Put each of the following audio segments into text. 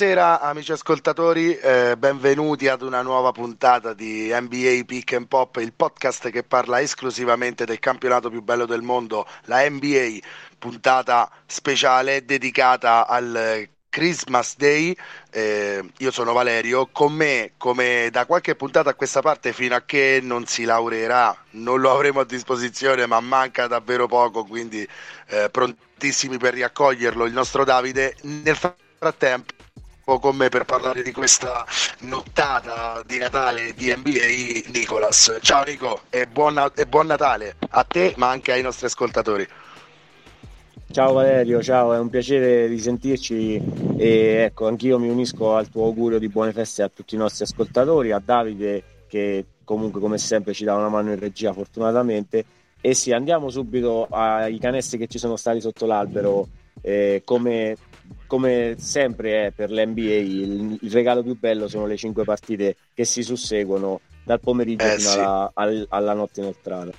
Buonasera amici ascoltatori, eh, benvenuti ad una nuova puntata di NBA Pick and Pop, il podcast che parla esclusivamente del campionato più bello del mondo, la NBA, puntata speciale dedicata al Christmas Day. Eh, io sono Valerio, con me, come da qualche puntata a questa parte, fino a che non si laureerà, non lo avremo a disposizione, ma manca davvero poco, quindi eh, prontissimi per riaccoglierlo, il nostro Davide. Nel frattempo con me per parlare di questa nottata di Natale di NBA Nicolas. Ciao Nico e buon, e buon Natale a te ma anche ai nostri ascoltatori. Ciao Valerio, ciao, è un piacere risentirci e ecco, anch'io mi unisco al tuo augurio di buone feste a tutti i nostri ascoltatori, a Davide che comunque come sempre ci dà una mano in regia fortunatamente e sì, andiamo subito ai canestri che ci sono stati sotto l'albero eh, come come sempre è per l'NBA, il, il, regalo più bello sono le cinque partite che si susseguono dal pomeriggio eh, fino sì. alla, al, alla notte inoltrata.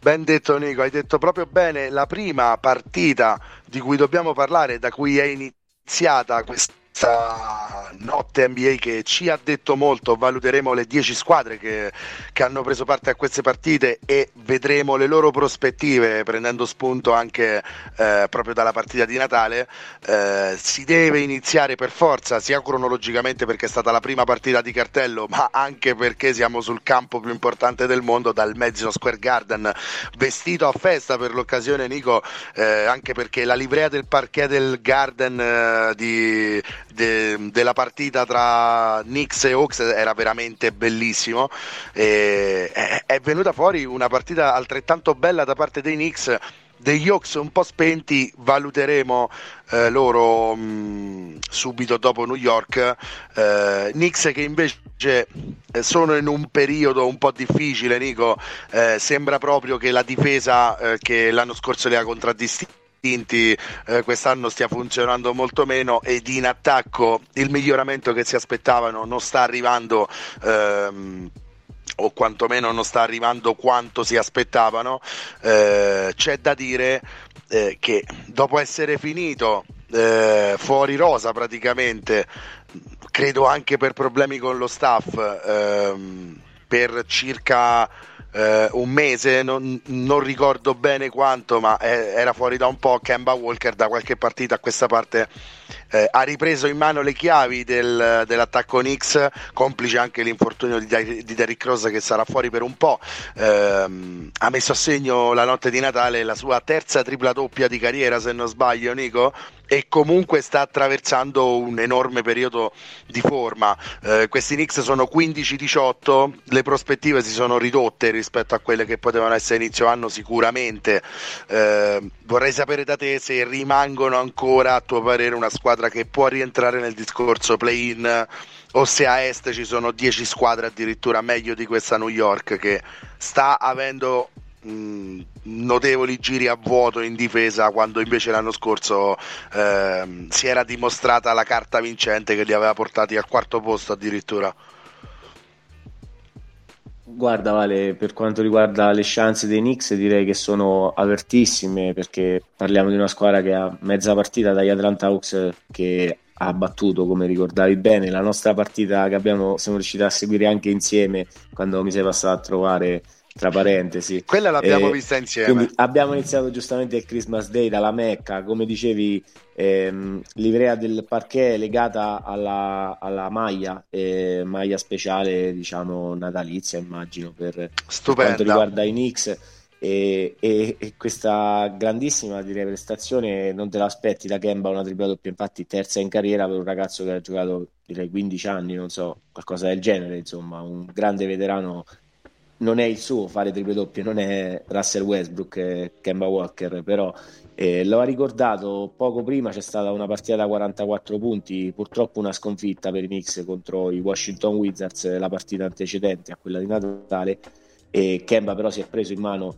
Ben detto Nico, hai detto proprio bene, la prima partita di cui dobbiamo parlare, da cui è iniziata questa questa notte NBA che ci ha detto molto, valuteremo le 10 squadre che, che, hanno preso parte a queste partite e vedremo le loro prospettive prendendo spunto anche eh, proprio dalla partita di Natale. Eh, si deve iniziare per forza, sia cronologicamente perché è stata la prima partita di cartello, ma anche perché siamo sul campo più importante del mondo, dal Madison Square Garden, vestito a festa per l'occasione Nico, eh, anche perché la livrea del parquet del Garden eh, di de, della partita tra Knicks e Hawks era veramente bellissimo. E, è, è venuta fuori una partita altrettanto bella da parte dei Knicks. Degli Hawks un po' spenti valuteremo eh, loro mh, mm, subito dopo New York. Eh, Knicks che invece eh, sono in un periodo un po' difficile Nico. Eh, sembra proprio che la difesa eh, che l'anno scorso le ha contraddistinti Tinti eh, quest'anno stia funzionando molto meno ed in attacco il miglioramento che si aspettavano non sta arrivando ehm, o quantomeno non sta arrivando quanto si aspettavano. Eh, c'è da dire eh, che dopo essere finito eh, fuori rosa praticamente credo anche per problemi con lo staff ehm, per circa eh, un mese, non, non, ricordo bene quanto, ma è, era fuori da un po'. Kemba Walker da qualche partita a questa parte eh, ha ripreso in mano le chiavi del, dell'attacco Knicks, complice anche l'infortunio di, di Derrick Rose che sarà fuori per un po'. Eh, ha messo a segno la notte di Natale la sua terza tripla doppia di carriera, se non sbaglio, Nico e comunque sta attraversando un enorme periodo di forma. Eh, questi Knicks sono 15-18, le prospettive si sono ridotte rispetto a quelle che potevano essere inizio anno sicuramente. Eh, vorrei sapere da te se rimangono ancora a tuo parere una squadra che può rientrare nel discorso play-in o se a est ci sono 10 squadre addirittura meglio di questa New York che sta avendo mh, notevoli giri a vuoto in difesa quando invece l'anno scorso eh, si era dimostrata la carta vincente che li aveva portati al quarto posto addirittura. Guarda Vale, per quanto riguarda le chance dei Knicks direi che sono apertissime perché parliamo di una squadra che ha mezza partita dagli Atlanta Hawks che ha battuto, come ricordavi bene, la nostra partita che abbiamo, siamo riusciti a seguire anche insieme quando mi sei passato a trovare tra parentesi. Quella l'abbiamo eh, vista insieme. abbiamo iniziato giustamente il Christmas Day dalla Mecca, come dicevi, ehm, livrea del parquet legata alla, alla maglia, eh, maglia speciale, diciamo, natalizia, immagino, per, per quanto riguarda i Knicks. E, e, e, questa grandissima direi, prestazione non te l'aspetti da Kemba una tripla doppia infatti terza in carriera per un ragazzo che ha giocato direi 15 anni non so qualcosa del genere insomma un grande veterano non è il suo fare triple doppie, non è Russell Westbrook e Kemba Walker, però eh, lo ha ricordato poco prima, c'è stata una partita da 44 punti, purtroppo una sconfitta per i Knicks contro i Washington Wizards, la partita antecedente a quella di Natale, e Kemba però si è preso in mano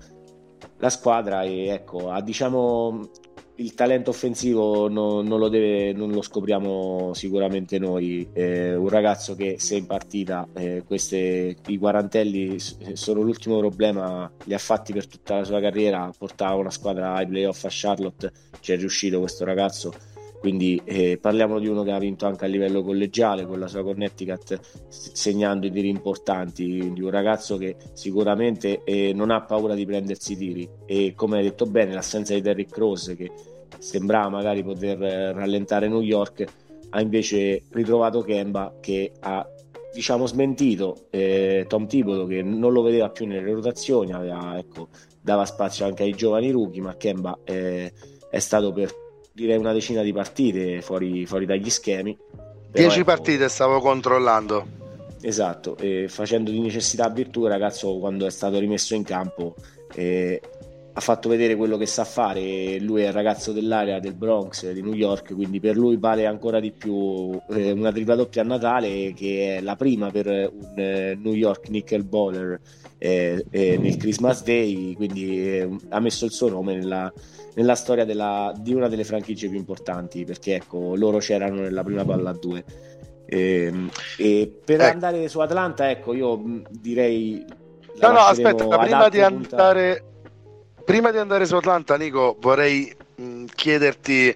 la squadra e ecco, ha diciamo il talento offensivo no, non, lo deve, non, lo scopriamo sicuramente noi. Eh, un ragazzo che se in partita eh, queste, i quarantelli sono l'ultimo problema, li ha fatti per tutta la sua carriera, portava una squadra ai playoff a Charlotte, ci è riuscito questo ragazzo quindi eh, parliamo di uno che ha vinto anche a livello collegiale con la sua Connecticut segnando i tiri importanti, di un ragazzo che sicuramente eh, non ha paura di prendersi i tiri. E come hai detto bene l'assenza di Derrick Rose che sembrava magari poter eh, rallentare New York ha invece ritrovato Kemba che ha diciamo smentito eh, Tom Thibodeau che non lo vedeva più nelle rotazioni aveva, ecco, dava spazio anche ai giovani rookie ma Kemba eh, è stato per direi una decina di partite fuori, fuori dagli schemi dieci ecco, partite stavo controllando esatto facendo di necessità virtù il ragazzo quando è stato rimesso in campo eh, ha fatto vedere quello che sa fare. Lui è il ragazzo dell'area del Bronx di New York, quindi per lui vale ancora di più eh, una tripla doppia a Natale, che è la prima per un eh, New York nickel baller eh, eh, nel Christmas Day. Quindi eh, ha messo il suo nome nella, nella storia della, di una delle franchigie più importanti, perché ecco, loro c'erano nella prima palla a due. E, ehm, e per ecco. andare su Atlanta, ecco, io direi. No, no, aspetta, prima di andare prima di andare su Atlanta, Nico, vorrei mh, mm, chiederti. Eh,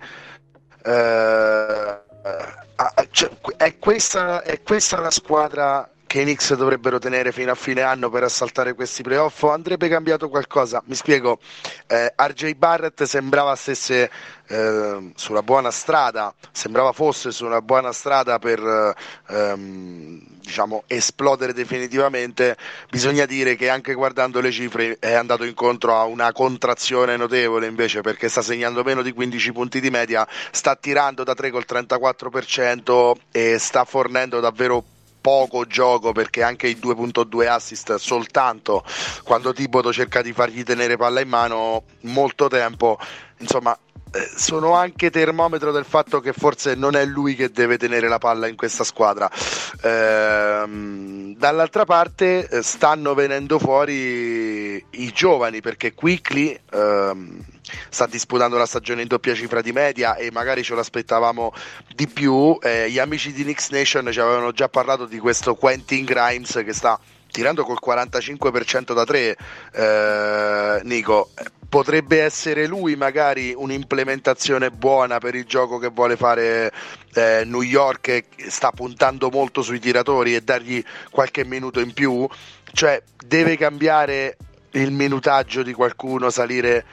cioè, è, questa, è questa la squadra che i Knicks dovrebbero tenere fino a fine anno per assaltare questi playoff? Andrebbe cambiato qualcosa? Mi spiego, eh, RJ Barrett sembrava stesse eh, sulla buona strada, sembrava fosse su una buona strada per ehm, diciamo, esplodere definitivamente, bisogna dire che anche guardando le cifre è andato incontro a una contrazione notevole invece perché sta segnando meno di 15 punti di media, sta tirando da 3 col 34% e sta fornendo davvero poco gioco perché anche i 2.2 assist soltanto quando Tibodo cerca di fargli tenere palla in mano molto tempo insomma sono anche termometro del fatto che forse non è lui che deve tenere la palla in questa squadra. Ehm, dall'altra parte eh, stanno venendo fuori i giovani perché Quickly ehm, sta disputando la stagione in doppia cifra di media e magari ce l'aspettavamo di più. Eh, gli amici di Knicks Nation ci avevano già parlato di questo Quentin Grimes che sta tirando col 45% da 3 eh, Nico potrebbe essere lui magari un'implementazione buona per il gioco che vuole fare eh, New York che sta puntando molto sui tiratori e dargli qualche minuto in più? Cioè deve cambiare il minutaggio di qualcuno salire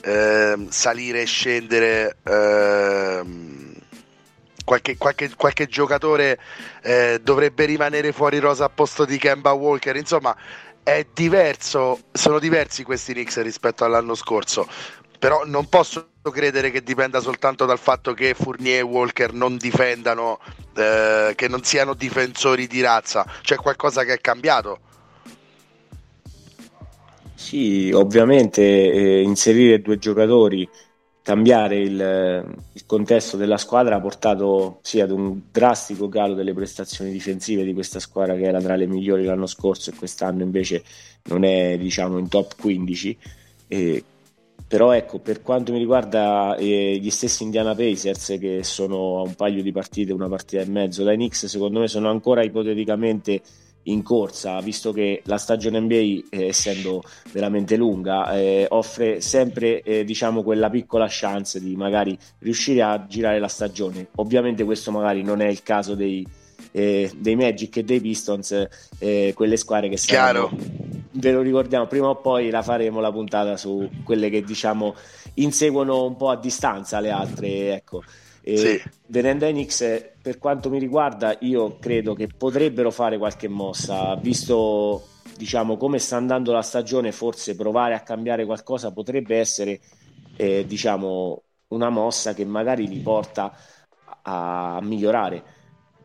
eh, salire e scendere eh, qualche, qualche, qualche, giocatore eh, dovrebbe rimanere fuori rosa a posto di Kemba Walker. Insomma è diverso, sono diversi questi Knicks rispetto all'anno scorso, però non posso credere che dipenda soltanto dal fatto che Fournier e Walker non difendano, eh, che non siano difensori di razza, c'è qualcosa che è cambiato. Sì, ovviamente eh, inserire due giocatori cambiare il, il, contesto della squadra ha portato sì, ad un drastico calo delle prestazioni difensive di questa squadra che era tra le migliori l'anno scorso e quest'anno invece non è diciamo in top 15 e, però ecco per quanto mi riguarda eh, gli stessi Indiana Pacers che sono a un paio di partite una partita e mezzo dai Knicks secondo me sono ancora ipoteticamente in corsa, visto che la stagione NBA, eh, essendo veramente lunga, eh, offre sempre eh, diciamo quella piccola chance di magari riuscire a girare la stagione. Ovviamente questo magari non è il caso dei, eh, dei Magic e dei Pistons, eh, quelle squadre che stanno... Ve lo ricordiamo, prima o poi la faremo la puntata su quelle che diciamo inseguono un po' a distanza le altre, ecco. E sì. venendo ai Knicks, per quanto mi riguarda, io credo che potrebbero fare qualche mossa, visto diciamo come sta andando la stagione, forse provare a cambiare qualcosa potrebbe essere eh, diciamo una mossa che magari li porta a, a migliorare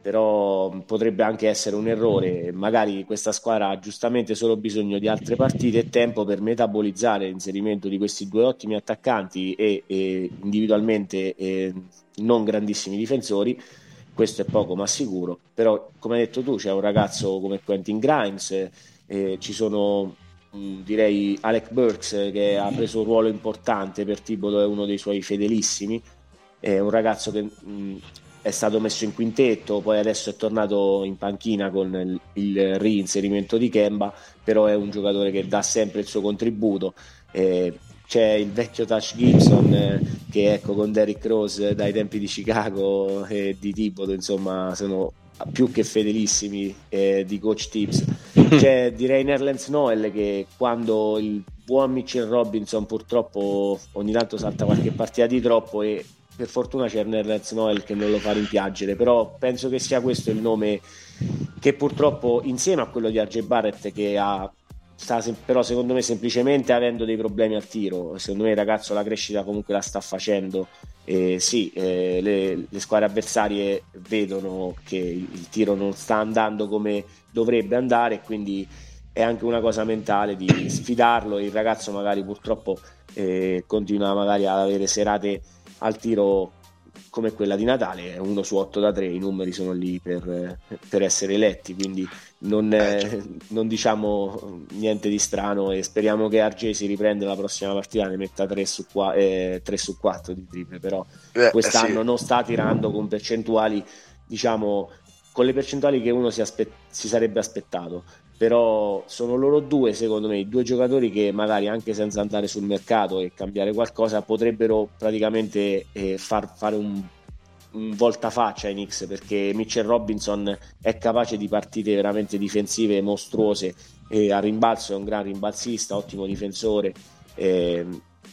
però potrebbe anche essere un errore. Magari questa squadra ha giustamente solo bisogno di altre partite e tempo per metabolizzare l'inserimento di questi due ottimi attaccanti e, e individualmente e non grandissimi difensori. Questo è poco ma sicuro. Però, come hai detto tu, c'è un ragazzo come Quentin Grimes, eh, ci sono mh, direi Alec Burks che ha preso un ruolo importante per Tibodo, è uno dei suoi fedelissimi. È un ragazzo che mh, è stato messo in quintetto, poi adesso è tornato in panchina con il, il reinserimento di Kemba, però è un giocatore che dà sempre il suo contributo. Eh, c'è il vecchio Touch Gibson eh, che ecco con Derrick Rose dai tempi di Chicago e di Thibodeau insomma sono più che fedelissimi eh, di coach Tips c'è direi Nerlens Noel che quando il buon Mitchell Robinson purtroppo ogni tanto salta qualche partita di troppo e per fortuna c'è Nerlens Noel che non lo fa rimpiangere però penso che sia questo il nome che purtroppo insieme a quello di RJ Barrett che ha sta però secondo me semplicemente avendo dei problemi al tiro secondo me il ragazzo la crescita comunque la sta facendo e sì eh, le, le, squadre avversarie vedono che il tiro non sta andando come dovrebbe andare quindi è anche una cosa mentale di sfidarlo il ragazzo magari purtroppo eh, continua magari ad avere serate al tiro come quella di Natale, uno su 8 da 3, i numeri sono lì per, per essere letti, quindi non, eh, non, diciamo niente di strano e speriamo che RJ si riprenda la prossima partita ne metta 3 su, 4, eh, 3 su 4 di triple, però eh, quest'anno sì. non sta tirando con percentuali, diciamo, con le percentuali che uno si, aspe- si sarebbe aspettato però sono loro due, secondo me, i due giocatori che magari anche senza andare sul mercato e cambiare qualcosa potrebbero praticamente eh, far fare un, un voltafaccia ai Knicks perché Mitchell Robinson è capace di partite veramente difensive mostruose e a rimbalzo è un gran rimbalzista, ottimo difensore. Eh,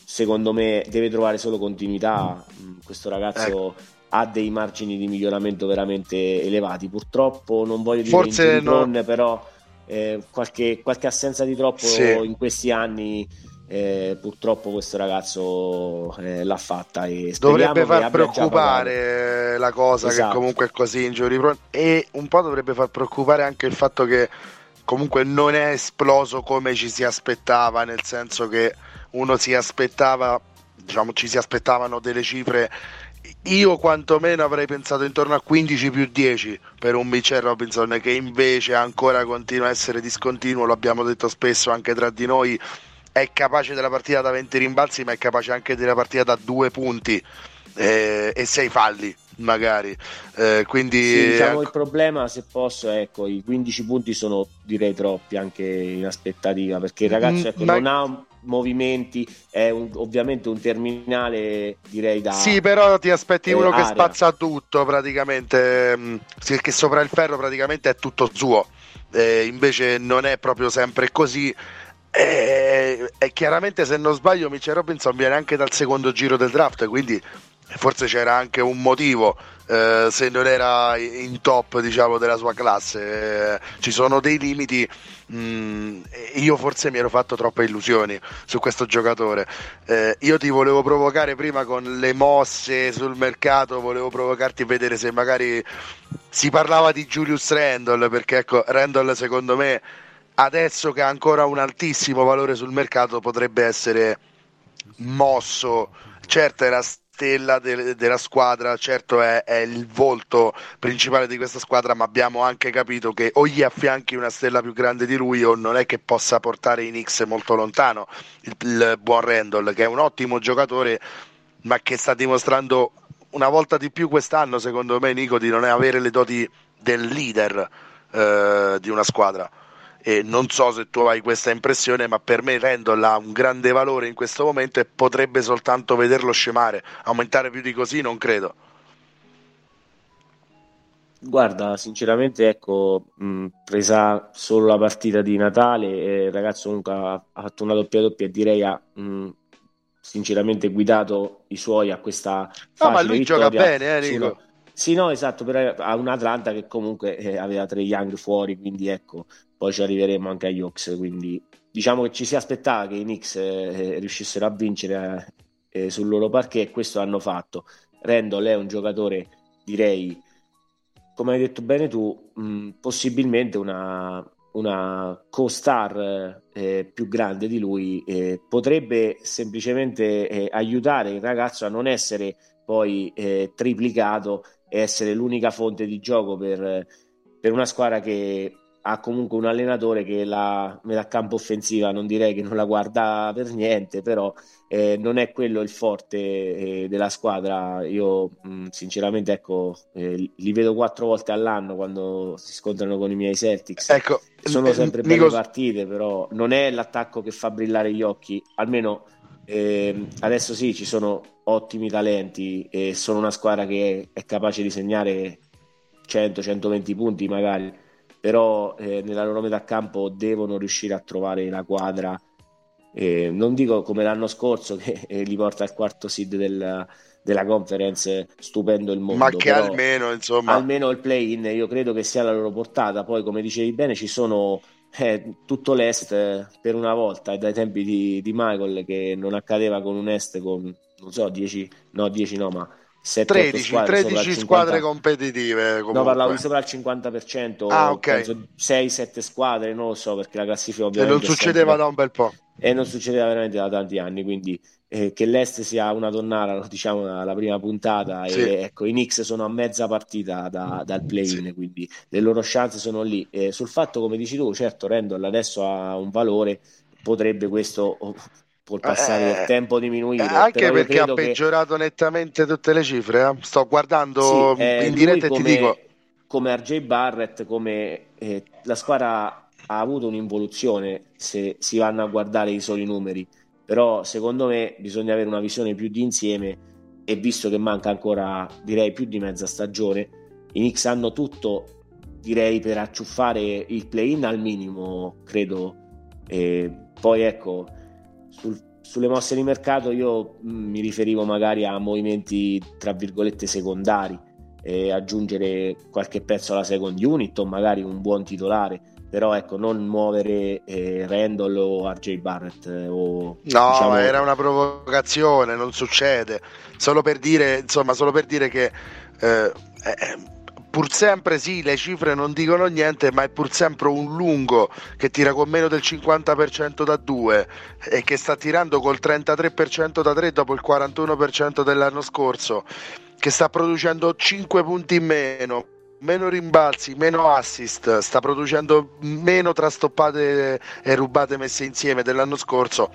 secondo me deve trovare solo continuità. Questo ragazzo ecco. ha dei margini di miglioramento veramente elevati. Purtroppo non voglio dire Forse non... però eh, qualche, qualche, assenza di troppo sì. in questi anni eh, purtroppo questo ragazzo eh, l'ha fatta e dovrebbe far preoccupare la cosa esatto. che comunque è così in giuri e un po' dovrebbe far preoccupare anche il fatto che comunque non è esploso come ci si aspettava nel senso che uno si aspettava diciamo ci si aspettavano delle cifre io quantomeno avrei pensato intorno a 15 più 10 per un Mitchell Robinson che invece ancora continua a essere discontinuo, l'abbiamo detto spesso anche tra di noi, è capace della partita da 20 rimbalzi ma è capace anche della partita da 2 punti eh, e 6 falli magari. Eh, quindi sì, diciamo ecco... il problema se posso ecco i 15 punti sono direi troppi anche in aspettativa perché il ragazzo mm, ecco, ma... non ha movimenti, è un, ovviamente un terminale direi da... Sì, però ti aspetti eh, uno area. che spazza tutto praticamente, mm, che sopra il ferro praticamente è tutto suo, eh, invece non è proprio sempre così. E, e chiaramente se non sbaglio Mitchell Robinson viene anche dal secondo giro del draft, quindi forse c'era anche un motivo eh, se non era in top diciamo della sua classe. Eh, ci sono dei limiti mm, io forse mi ero fatto troppe illusioni su questo giocatore. Eh, io ti volevo provocare prima con le mosse sul mercato volevo provocarti a vedere se magari si parlava di Julius Randall perché ecco Randall secondo me adesso che ha ancora un altissimo valore sul mercato potrebbe essere mosso. Certo era stella de- della squadra, certo è, è, il volto principale di questa squadra, ma abbiamo anche capito che o gli affianchi una stella più grande di lui o non è che possa portare i Knicks molto lontano. Il, il buon Randall, che è un ottimo giocatore, ma che sta dimostrando una volta di più quest'anno, secondo me, Nico, di non avere le doti del leader eh, di una squadra e non so se tu hai questa impressione, ma per me Randall ha un grande valore in questo momento e potrebbe soltanto vederlo scemare. Aumentare più di così non credo. Guarda, sinceramente, ecco, mh, presa solo la partita di Natale, eh, il ragazzo comunque ha, fatto una doppia doppia e direi ha mh, sinceramente guidato i suoi a questa No, ma lui gioca bene, eh, Nico. Sì, no, esatto, però ha un Atlanta che comunque eh, aveva tre Young fuori, quindi ecco, poi ci arriveremo anche agli Hawks, quindi diciamo che ci si aspettava che i Knicks eh, riuscissero a vincere eh, sul loro parquet e questo hanno fatto. Randall è un giocatore, direi, come hai detto bene tu, mh, possibilmente una, una co-star eh, più grande di lui eh, potrebbe semplicemente eh, aiutare il ragazzo a non essere poi eh, triplicato e essere l'unica fonte di gioco per, per una squadra che ha comunque un allenatore che la metà campo offensiva non direi che non la guarda per niente, però eh, non è quello il forte eh, della squadra. Io mh, mm, sinceramente ecco, eh, li vedo quattro volte all'anno quando si scontrano con i miei Celtics. Ecco, sono sempre belle Nico... partite, però non è l'attacco che fa brillare gli occhi, almeno eh, adesso sì, ci sono ottimi talenti e sono una squadra che è capace di segnare 100-120 punti magari, però eh, nella loro metà campo devono riuscire a trovare la quadra. Eh, non dico come l'anno scorso che eh, li porta al quarto seed del, della conference stupendo il mondo ma che almeno insomma. almeno il play-in io credo che sia alla loro portata. Poi come dicevi bene ci sono eh, tutto l'est eh, per una volta e dai tempi di, di, Michael che non accadeva con un est con non so 10 no 10 no ma 7, 13, squadre, 13 squadre competitive comunque. no parlavo di sopra il 50% ah, okay. 6-7 squadre non lo so perché la classifica ovviamente e non succedeva sempre... da un bel po' e non succedeva veramente da tanti anni quindi eh, che l'Est sia una tonnara, lo diciamo alla prima puntata, sì. e ecco, i Knicks sono a mezza partita da, dal play-in, sì. quindi le loro chance sono lì. E sul fatto, come dici tu, certo, Randall adesso ha un valore, potrebbe questo col passare del eh, tempo diminuire. Eh, anche perché ha peggiorato che... nettamente tutte le cifre. Eh? Sto guardando sì, eh, in diretta e ti dico. Come RJ Barrett, come eh, la squadra ha avuto un'involuzione se si vanno a guardare i soli numeri però secondo me bisogna avere una visione più di insieme e visto che manca ancora direi più di mezza stagione i Knicks hanno tutto direi per acciuffare il play-in al minimo credo e poi ecco sul, sulle mosse di mercato io mh, mm, mi riferivo magari a movimenti tra virgolette secondari e aggiungere qualche pezzo alla second unit o magari un buon titolare però ecco non muovere eh, Randall o RJ Barrett eh, o, no diciamo... era una provocazione non succede. Solo per dire insomma solo per dire che eh, eh, pur sempre sì le cifre non dicono niente ma è pur sempre un lungo che tira con meno del 50% da 2 e che sta tirando col 33% da 3 dopo il 41% dell'anno scorso che sta producendo 5 punti in meno meno rimbalzi, meno assist, sta producendo meno trastoppate e rubate messe insieme dell'anno scorso.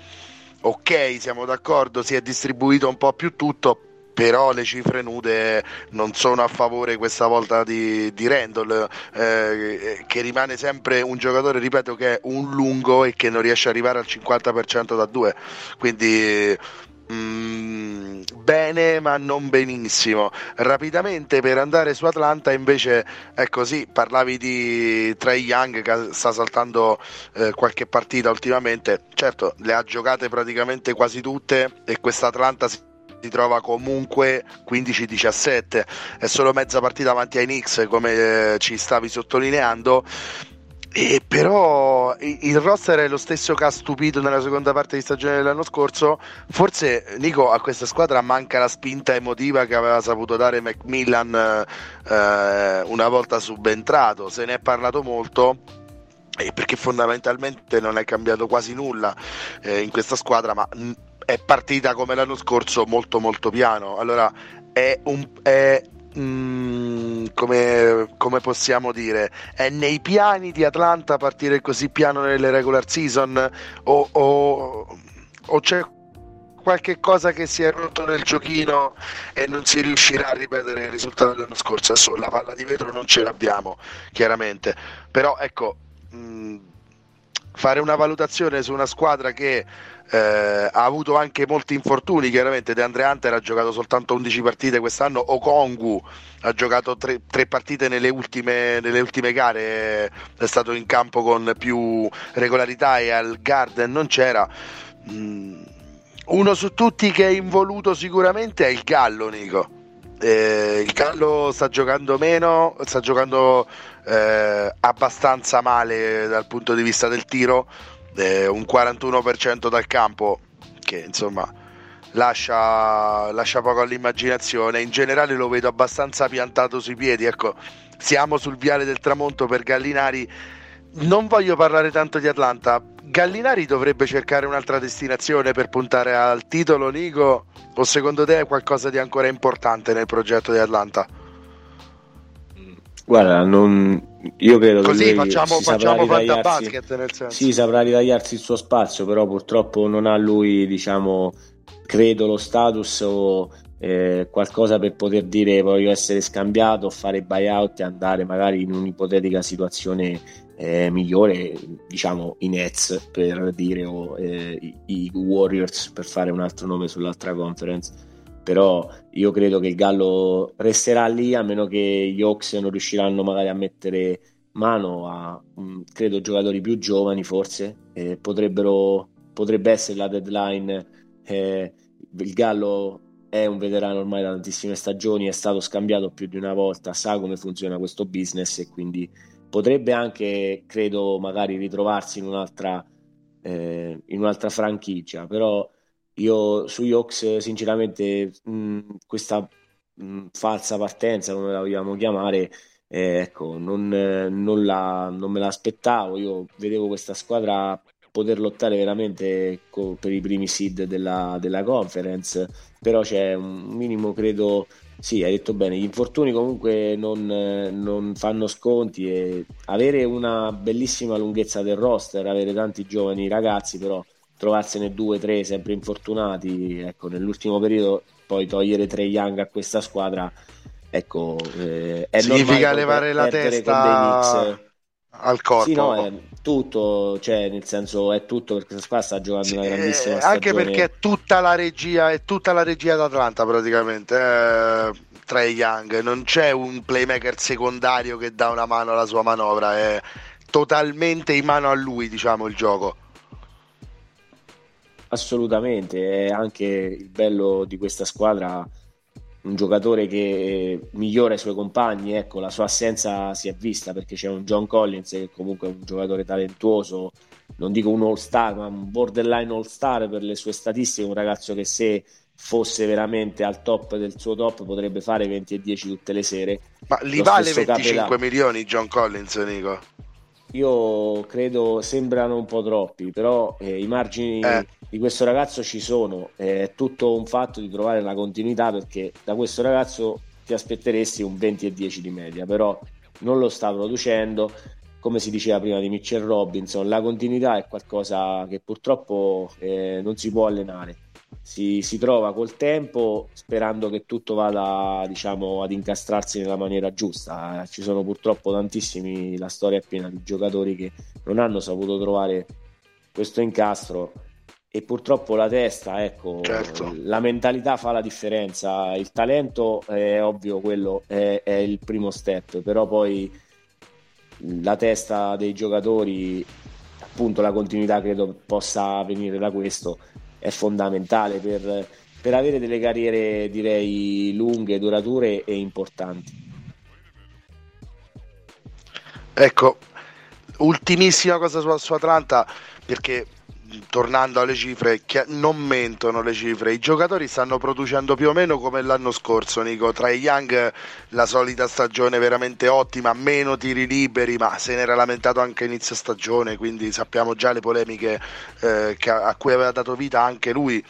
Ok, siamo d'accordo, si è distribuito un po' più tutto, però le cifre nude non sono a favore questa volta di, di Randall, eh, che rimane sempre un giocatore, ripeto, che è un lungo e che non riesce ad arrivare al 50% da due. Quindi Mm, bene ma non benissimo. Rapidamente per andare su Atlanta invece è così, parlavi di Trey Young che sta saltando eh, qualche partita ultimamente, certo le ha giocate praticamente quasi tutte e questa Atlanta si si trova comunque 15-17 è solo mezza partita avanti ai Knicks come eh, ci stavi sottolineando e però il roster è lo stesso che ha stupito nella seconda parte di stagione dell'anno scorso. Forse Nico a questa squadra manca la spinta emotiva che aveva saputo dare Macmillan eh, una volta subentrato. Se ne è parlato molto. Perché fondamentalmente non è cambiato quasi nulla eh, in questa squadra, ma è partita come l'anno scorso molto molto piano. Allora è, un, è Mm, come, come, possiamo dire, è nei piani di Atlanta partire così piano nelle regular season o, o, o c'è qualche cosa che si è rotto nel giochino e non si riuscirà a ripetere il risultato dell'anno scorso? Adesso la palla di vetro non ce l'abbiamo, chiaramente, però ecco, mh, mm, fare una valutazione su una squadra che eh, ha avuto anche molti infortuni, chiaramente De Andre Hunter ha giocato soltanto 11 partite quest'anno, Okongu ha giocato 3, partite nelle ultime, nelle ultime, gare, è stato in campo con più regolarità e al Garden non c'era. Mm, uno su tutti che è involuto sicuramente è il Gallo, Nico. Eh, il Gallo sta giocando meno, sta giocando eh, abbastanza male dal punto di vista del tiro, eh, un 41% dal campo che insomma lascia, lascia poco all'immaginazione. In generale lo vedo abbastanza piantato sui piedi. Ecco, siamo sul viale del tramonto per Gallinari. Non voglio parlare tanto di Atlanta. Gallinari dovrebbe cercare un'altra destinazione per puntare al titolo, Nico? O secondo te è qualcosa di ancora importante nel progetto di Atlanta? Guarda, non... io credo Così che facciamo, facciamo basket nel senso. Sì, saprà ritagliarsi il suo spazio, però purtroppo non ha lui, diciamo, credo lo status o eh, qualcosa per poter dire voglio essere scambiato, fare buyout e andare magari in un'ipotetica situazione eh, migliore, diciamo i Nets per dire o eh, i, Warriors per fare un altro nome sull'altra conference. Però io credo che il Gallo resterà lì a meno che gli Hawks non riusciranno magari a mettere mano a um, credo giocatori più giovani forse eh, potrebbero potrebbe essere la deadline. Eh, il Gallo è un veterano ormai da tantissime stagioni, è stato scambiato più di una volta, sa come funziona questo business e quindi potrebbe anche, credo, magari ritrovarsi in un'altra, eh, in un'altra franchigia, però io su Yox sinceramente mh, questa mh, falsa partenza, come la vogliamo chiamare, eh, ecco, non, non, la, non me l'aspettavo, io vedevo questa squadra poter lottare veramente co- per i primi seed della, della conference, però c'è un minimo, credo, sì, hai detto bene, gli infortuni comunque non, non, fanno sconti e avere una bellissima lunghezza del roster, avere tanti giovani ragazzi, però trovarsene due, tre sempre infortunati, ecco, nell'ultimo periodo poi togliere tre Young a questa squadra, ecco, eh, è significa levare la testa al corpo. Sì, no, è tutto, cioè nel senso è tutto perché questa squadra sta giocando sì, una grandissima stagione. Anche perché è tutta la regia, è tutta la regia d'Atlanta praticamente, eh, tra i Young, non c'è un playmaker secondario che dà una mano alla sua manovra, è totalmente in mano a lui, diciamo, il gioco. Assolutamente, è anche il bello di questa squadra un giocatore che migliora i suoi compagni, ecco, la sua assenza si è vista perché c'è un John Collins che comunque è un giocatore talentuoso, non dico un all star, ma un borderline all star per le sue statistiche, un ragazzo che se fosse veramente al top del suo top potrebbe fare 20 e 10 tutte le sere. Ma li Lo vale 25 Capelà. milioni John Collins, Nico? Io credo sembrano un po' troppi, però eh, i margini eh. di questo ragazzo ci sono, è tutto un fatto di trovare la continuità perché da questo ragazzo ti aspetteresti un 20 e 10 di media, però non lo sta producendo, come si diceva prima di Mitchell Robinson, la continuità è qualcosa che purtroppo eh, non si può allenare si, si, trova col tempo sperando che tutto vada diciamo, ad incastrarsi nella maniera giusta. Ci sono purtroppo tantissimi, la storia è piena di giocatori che non hanno saputo trovare questo incastro e purtroppo la testa, ecco, certo. la mentalità fa la differenza. Il talento è ovvio, quello è, è il primo step, però poi la testa dei giocatori, appunto la continuità credo possa venire da questo è fondamentale per, per avere delle carriere direi lunghe, durature e importanti. Ecco, ultimissima cosa su, su Atlanta, perché tornando alle cifre, non mentono le cifre. I giocatori stanno producendo più o meno come l'anno scorso, Nico. Tra i Young la solita stagione veramente ottima, meno tiri liberi, ma se ne era lamentato anche inizio stagione, quindi sappiamo già le polemiche eh, a cui aveva dato vita anche lui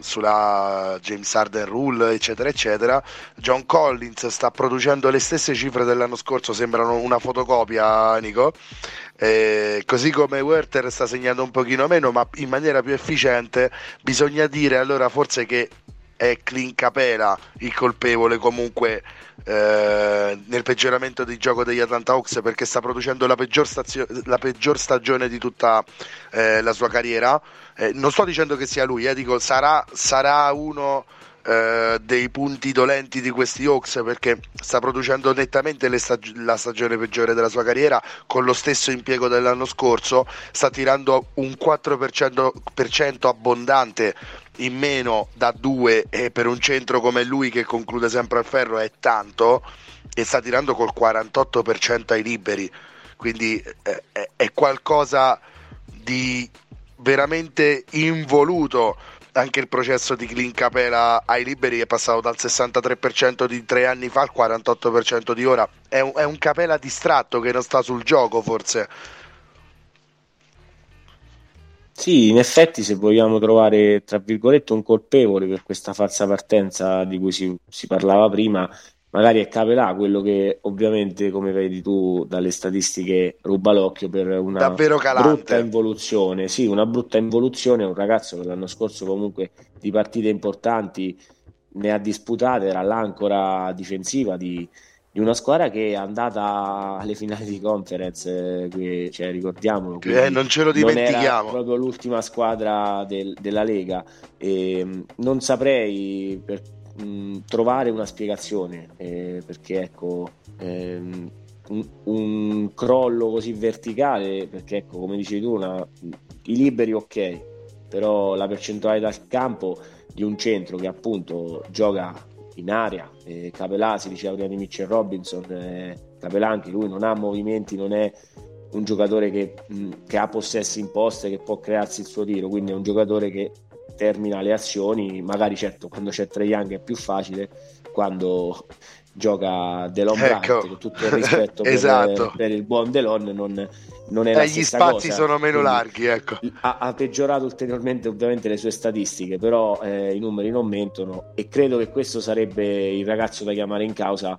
sulla James Harden Rule eccetera eccetera. John Collins sta producendo le stesse cifre dell'anno scorso sembrano una fotocopia Nico. Eh, così come Werther sta segnando un pochino meno ma in maniera più efficiente bisogna dire allora forse che è Clint Capela il colpevole comunque eh, nel peggioramento di gioco degli Atlanta Hawks perché sta producendo la peggior, stazio- la peggior stagione di tutta eh, la sua carriera eh, non sto dicendo che sia lui, eh, dico sarà, sarà uno eh, dei punti dolenti di questi Hawks perché sta producendo nettamente stag- la stagione peggiore della sua carriera con lo stesso impiego dell'anno scorso, sta tirando un 4% abbondante in meno da due e per un centro come lui che conclude sempre al ferro è tanto e sta tirando col 48% ai liberi. Quindi eh, è, è qualcosa di veramente involuto anche il processo di Clean Capela ai liberi è passato dal 63% di tre anni fa al 48% di ora. È un, è un Capela distratto che non sta sul gioco, forse. Sì, in effetti, se vogliamo trovare tra virgolette un colpevole per questa falsa partenza di cui si, si parlava prima, magari è Capelà quello che ovviamente come vedi tu dalle statistiche ruba l'occhio per una brutta involuzione sì una brutta involuzione un ragazzo che l'anno scorso comunque di partite importanti ne ha disputate era l'ancora difensiva di, di una squadra che è andata alle finali di conference, eh, cioè, ricordiamolo. Eh, non ce lo dimentichiamo. proprio l'ultima squadra del, della Lega. E, mm, non saprei per, mh, trovare una spiegazione eh, perché ecco. Ehm, un, un, crollo così verticale perché ecco come dicevi tu una, i liberi ok però la percentuale dal campo di un centro che appunto gioca in aria. Eh, Capelà si diceva prima di Mitchell Robinson, eh, Capelà anche lui non ha movimenti, non è un giocatore che, mh, che, ha possessi imposte, che può crearsi il suo tiro, quindi è un giocatore che termina le azioni, magari certo quando c'è Trey Young è più facile, quando gioca Delon ecco. con tutto il rispetto esatto. per, per, il buon Delon non, non è eh, la gli spazi cosa. sono meno Quindi, larghi ecco. ha, ha, peggiorato ulteriormente ovviamente le sue statistiche però eh, i numeri non mentono e credo che questo sarebbe il ragazzo da chiamare in causa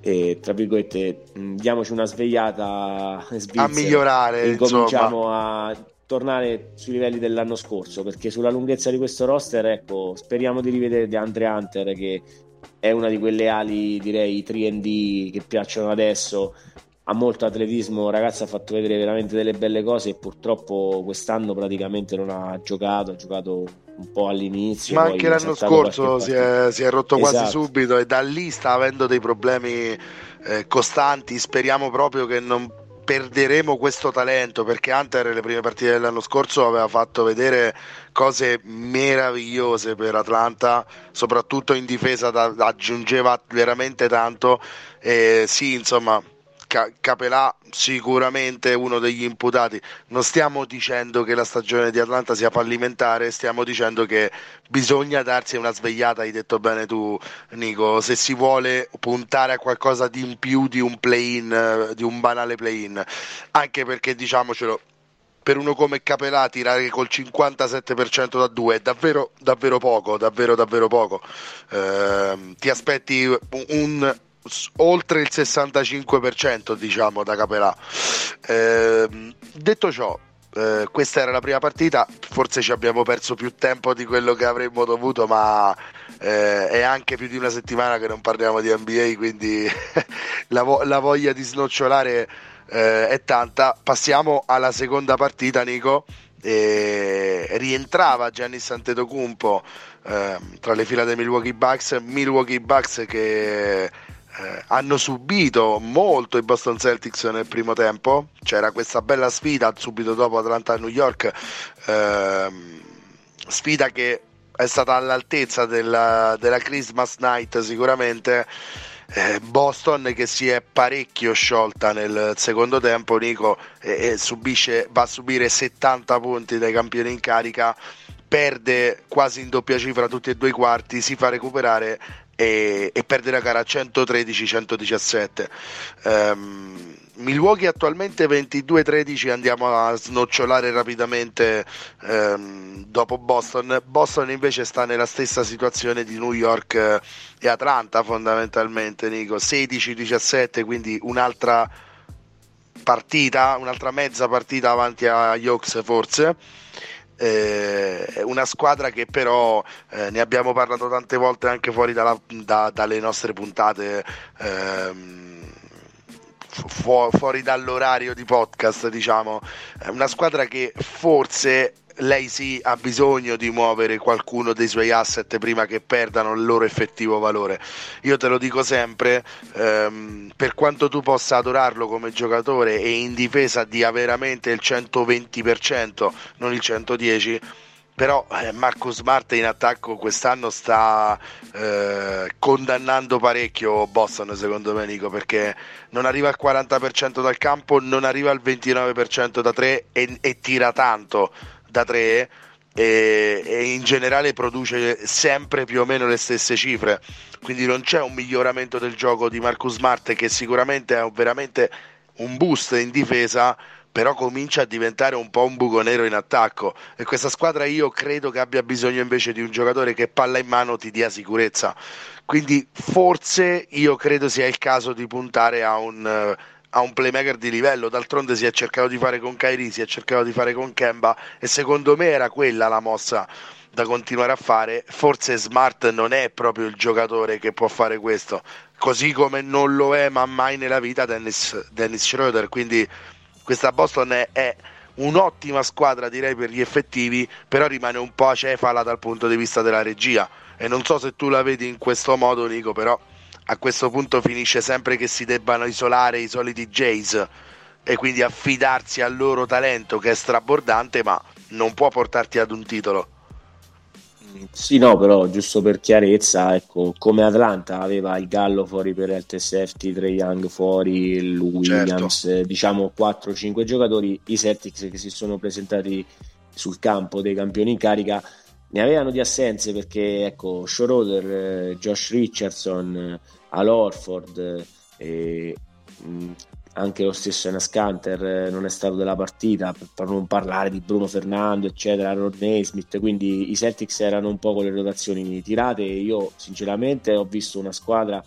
e tra virgolette diamoci una svegliata a migliorare incominciamo insomma. a tornare sui livelli dell'anno scorso perché sulla lunghezza di questo roster ecco speriamo di rivedere De Andre Hunter che è una di quelle ali direi 3D che piacciono adesso ha molto atletismo, ragazzi ha fatto vedere veramente delle belle cose e purtroppo quest'anno praticamente non ha giocato, ha giocato un po' all'inizio. Ma anche l'anno scorso si è, si è, rotto esatto. quasi subito e da lì sta avendo dei problemi eh, costanti, speriamo proprio che non perderemo questo talento perché Hunter le prime partite dell'anno scorso aveva fatto vedere cose meravigliose per Atlanta soprattutto in difesa da, aggiungeva veramente tanto. E sì insomma Capelà sicuramente uno degli imputati. Non stiamo dicendo che la stagione di Atlanta sia fallimentare, stiamo dicendo che bisogna darsi una svegliata, hai detto bene tu Nico, se si vuole puntare a qualcosa di in più di un play-in, di un banale play-in, anche perché diciamocelo, per uno come Capelà tirare col 57% da due è davvero, davvero poco, davvero, davvero poco. Eh, ti aspetti un, oltre il 65% diciamo da Capelà. Eh, detto ciò, eh, questa era la prima partita, forse ci abbiamo perso più tempo di quello che avremmo dovuto, ma eh, è anche più di una settimana che non parliamo di NBA, quindi la, vo- la, voglia di snocciolare eh, è tanta. Passiamo alla seconda partita, Nico. rientrava Gianni Santetocumpo eh, tra le fila dei Milwaukee Bucks, Milwaukee Bucks che eh, hanno subito molto i Boston Celtics nel primo tempo. C'era questa bella sfida subito dopo Atlanta-New York, ehm, sfida che è stata all'altezza della, della Christmas night sicuramente. Eh, Boston che si è parecchio sciolta nel secondo tempo, Nico, e, e subisce, va a subire 70 punti dai campioni in carica perde quasi in doppia cifra tutti e due i quarti, si fa recuperare e, e perde la gara 113-117. Um, ehm, Milwaukee attualmente 22-13, andiamo a snocciolare rapidamente um, dopo Boston. Boston invece sta nella stessa situazione di New York eh, e Atlanta fondamentalmente, Nico, 16-17, quindi un'altra partita, un'altra mezza partita avanti agli Hawks forse eh, una squadra che però eh, ne abbiamo parlato tante volte anche fuori dalla, da, dalle nostre puntate ehm, fu- fuori dall'orario di podcast diciamo. Una squadra che forse lei sì ha bisogno di muovere qualcuno dei suoi asset prima che perdano il loro effettivo valore. Io te lo dico sempre, ehm, per quanto tu possa adorarlo come giocatore e in difesa dia veramente il 120%, non il 110%, però eh, Marco Smart in attacco quest'anno sta eh, condannando parecchio Boston secondo me Nico perché non arriva al 40% dal campo non arriva al 29% da 3 e, e tira tanto da 3 e, e, in generale produce sempre più o meno le stesse cifre. Quindi non c'è un miglioramento del gioco di Marcus Smart che sicuramente è veramente un boost in difesa però comincia a diventare un po' un buco nero in attacco. E questa squadra io credo che abbia bisogno invece di un giocatore che palla in mano ti dia sicurezza. Quindi forse io credo sia il caso di puntare a un ha un playmaker di livello, d'altronde si è cercato di fare con Kairi, si è cercato di fare con Kemba e secondo me era quella la mossa da continuare a fare. Forse Smart non è proprio il giocatore che può fare questo, così come non lo è ma mai nella vita Dennis, Dennis Schroeder, quindi questa Boston è, è un'ottima squadra direi per gli effettivi, però rimane un po' acefala dal punto di vista della regia. E non so se tu la vedi in questo modo Nico, però a questo punto finisce sempre che si debbano isolare i soliti Jays e quindi affidarsi al loro talento che è strabordante ma non può portarti ad un titolo. Sì, no, però giusto per chiarezza, ecco, come Atlanta aveva il Gallo fuori per il Safety, Trey Young fuori, il Williams, certo. diciamo 4-5 giocatori, i Celtics che si sono presentati sul campo dei campioni in carica ne avevano di assenze perché ecco Schroeder, eh, Josh Richardson, eh, Al Orford eh, anche lo stesso Enas Canter non è stato della partita per non parlare di Bruno Fernando eccetera, Rodney Smith quindi i Celtics erano un po' con le rotazioni tirate e io sinceramente ho visto una squadra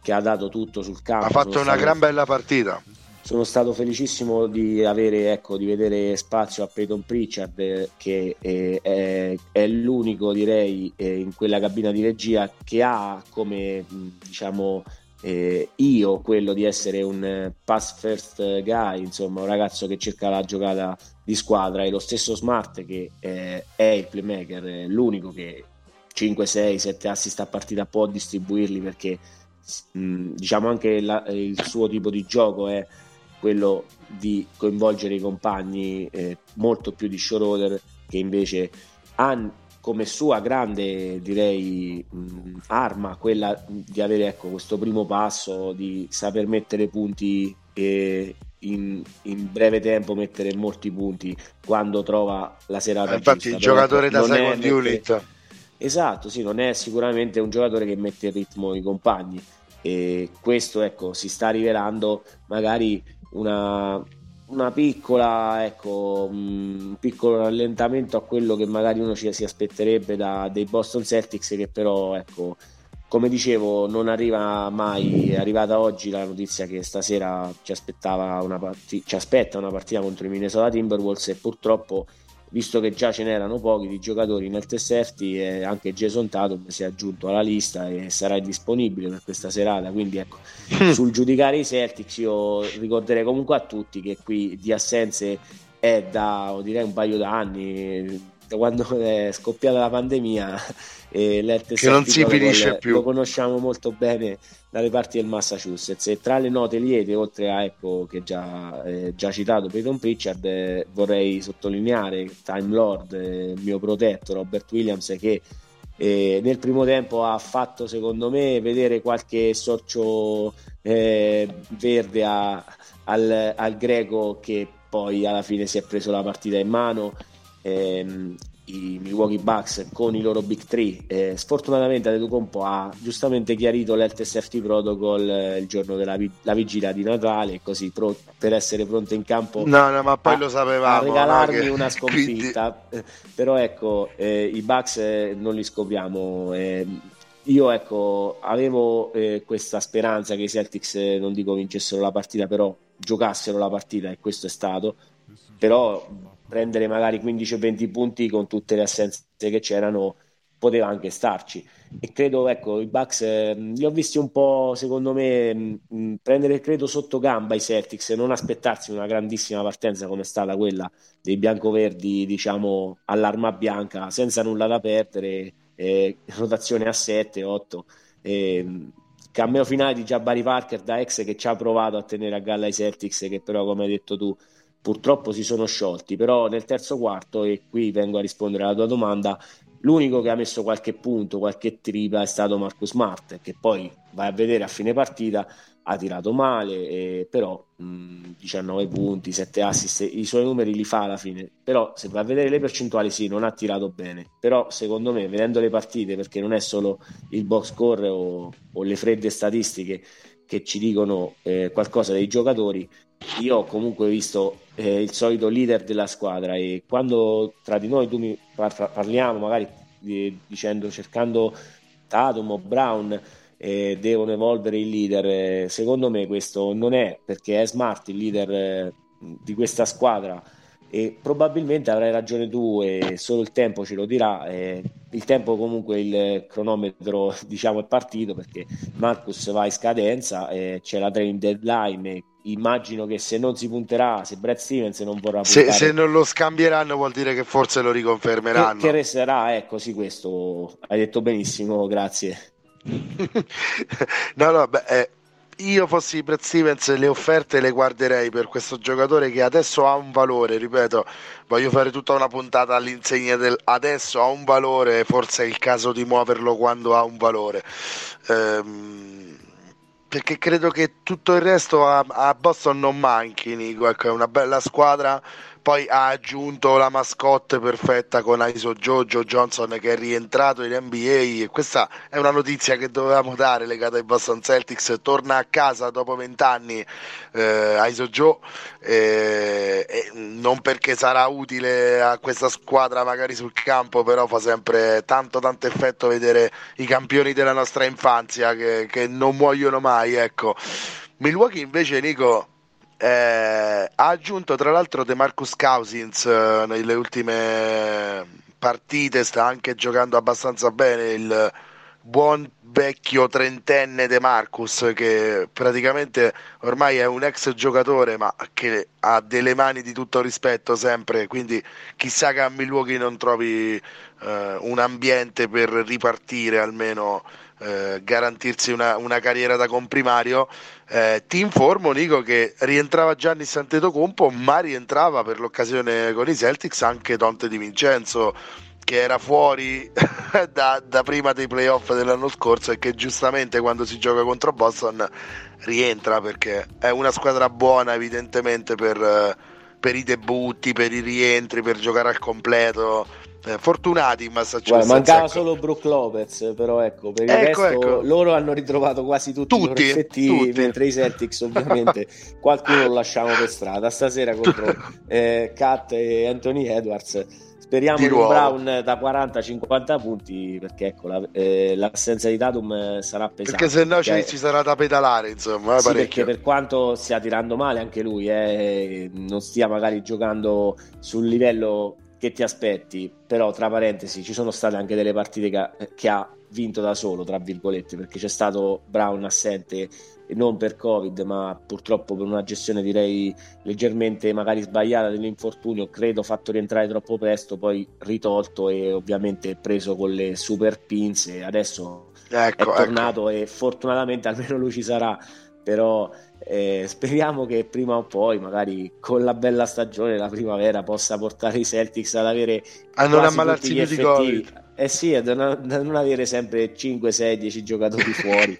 che ha dato tutto sul campo ha fatto una gran bella partita sono stato felicissimo di, avere, ecco, di vedere spazio a Peyton Pritchard che è, è, è l'unico direi in quella cabina di regia che ha come diciamo eh, io quello di essere un pass first guy insomma un ragazzo che cerca la giocata di squadra. E lo stesso Smart che eh, è il playmaker è l'unico che 5, 6, 7 assist a partita può distribuirli perché mh, diciamo anche la, il suo tipo di gioco è quello di coinvolgere i compagni eh, molto più di Schroeder che invece ha come sua grande direi mh, arma quella di avere ecco, questo primo passo di saper mettere punti e in, in, breve tempo mettere molti punti quando trova la serata eh, infatti giusta. il giocatore da second unit esatto sì non è sicuramente un giocatore che mette il ritmo i compagni e questo ecco si sta rivelando magari una, una piccola, ecco, un piccolo rallentamento a quello che magari uno ci si aspetterebbe da, dei Boston Celtics, che però, ecco, come dicevo, non arriva mai. È arrivata oggi la notizia che stasera ci, una partita, ci aspetta una partita contro i Minnesota Timberwolves e purtroppo visto che già ce n'erano pochi di giocatori nel e anche Jason Tatum si è aggiunto alla lista e sarà disponibile per questa serata. Quindi ecco mm. sul giudicare i Celtics io ricorderei comunque a tutti che qui di assenze è da direi un paio d'anni. Da quando è scoppiata la pandemia e l'Eltes che non si finisce più. lo conosciamo molto bene dalle parti del Massachusetts. E tra le note liete oltre a ecco che già, eh, già citato Peyton Pritchard eh, vorrei sottolineare Time Lord eh, mio protetto Robert Williams che eh, nel primo tempo ha fatto secondo me vedere qualche sorcio eh, verde a, al, al greco che poi alla fine si è preso la partita in mano. Ehm, i Milwaukee Bucks con i loro Big 3 eh, sfortunatamente Adetucompo ha giustamente chiarito Safety Protocol eh, il giorno della vi- vigilia di Natale così pro- per essere pronto in campo no no ma poi a, lo sapevamo a regalarmi no? una sconfitta Quindi... però ecco eh, i Bucks eh, non li scopriamo eh, io ecco avevo eh, questa speranza che i Celtics non dico vincessero la partita però giocassero la partita e questo è stato però prendere magari 15-20 punti con tutte le assenze che c'erano poteva anche starci. E credo ecco i Bucks eh, li ho visti un po' secondo me mh, mm, mm, prendere credo sotto gamba i Celtics e non aspettarsi una grandissima partenza come è stata quella dei biancoverdi diciamo all'arma bianca senza nulla da perdere eh, rotazione a 7 8 eh, cameo finale di Jabari Parker da ex che ci ha provato a tenere a galla i Celtics che però come hai detto tu purtroppo si sono sciolti, però nel terzo quarto, e qui vengo a rispondere alla tua domanda, l'unico che ha messo qualche punto, qualche tripla è stato Marcus Smart, che poi vai a vedere a fine partita ha tirato male, eh, però mh, 19 punti, 7 assist, i suoi numeri li fa alla fine, però se vai a vedere le percentuali sì, non ha tirato bene, però secondo me vedendo le partite, perché non è solo il box score o, o le fredde statistiche che ci dicono eh, qualcosa dei giocatori, io ho comunque visto eh, il solito leader della squadra e quando tra di noi tu mi par- parliamo magari di, dicendo cercando Tatum o Brown eh, devono evolvere il leader. Eh, secondo me questo non è perché è Smart il leader eh, di questa squadra e probabilmente avrai ragione tu e solo il tempo ce lo dirà. Il tempo comunque il cronometro diciamo è partito perché Marcus va in scadenza, eh, c'è la training deadline immagino che se non si punterà, se Brad Stevens non vorrà puntare... Se, se non lo scambieranno vuol dire che forse lo riconfermeranno. Che, che resterà, ecco sì questo, hai detto benissimo, grazie. no, no, beh, eh, io fossi Brad Stevens le offerte le guarderei per questo giocatore che adesso ha un valore, ripeto, voglio fare tutta una puntata all'insegna del adesso ha un valore, forse è il caso di muoverlo quando ha un valore. Ehm perché credo che tutto il resto a, a Boston non manchi, Nico. Ecco, è una bella squadra poi ha aggiunto la mascotte perfetta con Iso Jojo Johnson che è rientrato in NBA e questa è una notizia che dovevamo dare legata ai Boston Celtics. Torna a casa dopo vent'anni eh, Iso Joe eh, non perché sarà utile a questa squadra magari sul campo però fa sempre tanto tanto effetto vedere i campioni della nostra infanzia che, che non muoiono mai ecco. Milwaukee invece Nico eh, ha aggiunto tra l'altro De Marcus Cousins eh, nelle ultime partite, sta anche giocando abbastanza bene il buon vecchio trentenne De Marcus che praticamente ormai è un ex giocatore ma che ha delle mani di tutto rispetto sempre quindi chissà che a Milwaukee non trovi eh, un ambiente per ripartire almeno eh, garantirsi una, una, carriera da comprimario. Eh, ti informo, Nico, che rientrava Gianni Santetocompo, ma rientrava per l'occasione con i Celtics anche Dante Di Vincenzo, che era fuori da, da, prima dei playoff dell'anno scorso e che giustamente quando si gioca contro Boston rientra perché è una squadra buona, evidentemente per. per i debutti, per i rientri, per giocare al completo eh, fortunati in Massachusetts. Guarda, mancava ecco. solo Brook Lopez, però ecco, per il ecco, resto ecco. loro hanno ritrovato quasi tutti, tutti i effettivi, tutti. mentre i Celtics ovviamente qualcuno lo lasciamo per strada. Stasera contro eh, Kat e Anthony Edwards. Speriamo di Brown da 40-50 punti perché ecco, la, eh, l'assenza di Tatum sarà pesante. Perché se no ci, ci, sarà da pedalare, insomma. Eh, sì, perché per quanto stia tirando male anche lui, eh, non stia magari giocando sul livello che ti aspetti, però tra parentesi ci sono state anche delle partite che, che ha vinto da solo, tra virgolette, perché c'è stato Brown assente non per Covid, ma purtroppo per una gestione direi leggermente magari sbagliata dell'infortunio, credo fatto rientrare troppo presto, poi ritolto e ovviamente preso con le super pinze, adesso ecco, è tornato ecco. e fortunatamente almeno lui ci sarà, però eh, speriamo che prima o poi, magari con la bella stagione, la primavera, possa portare i Celtics ad avere a non ammalarsi più di Covid. Eh sì, a non, non avere sempre 5, 6, 10 giocatori fuori.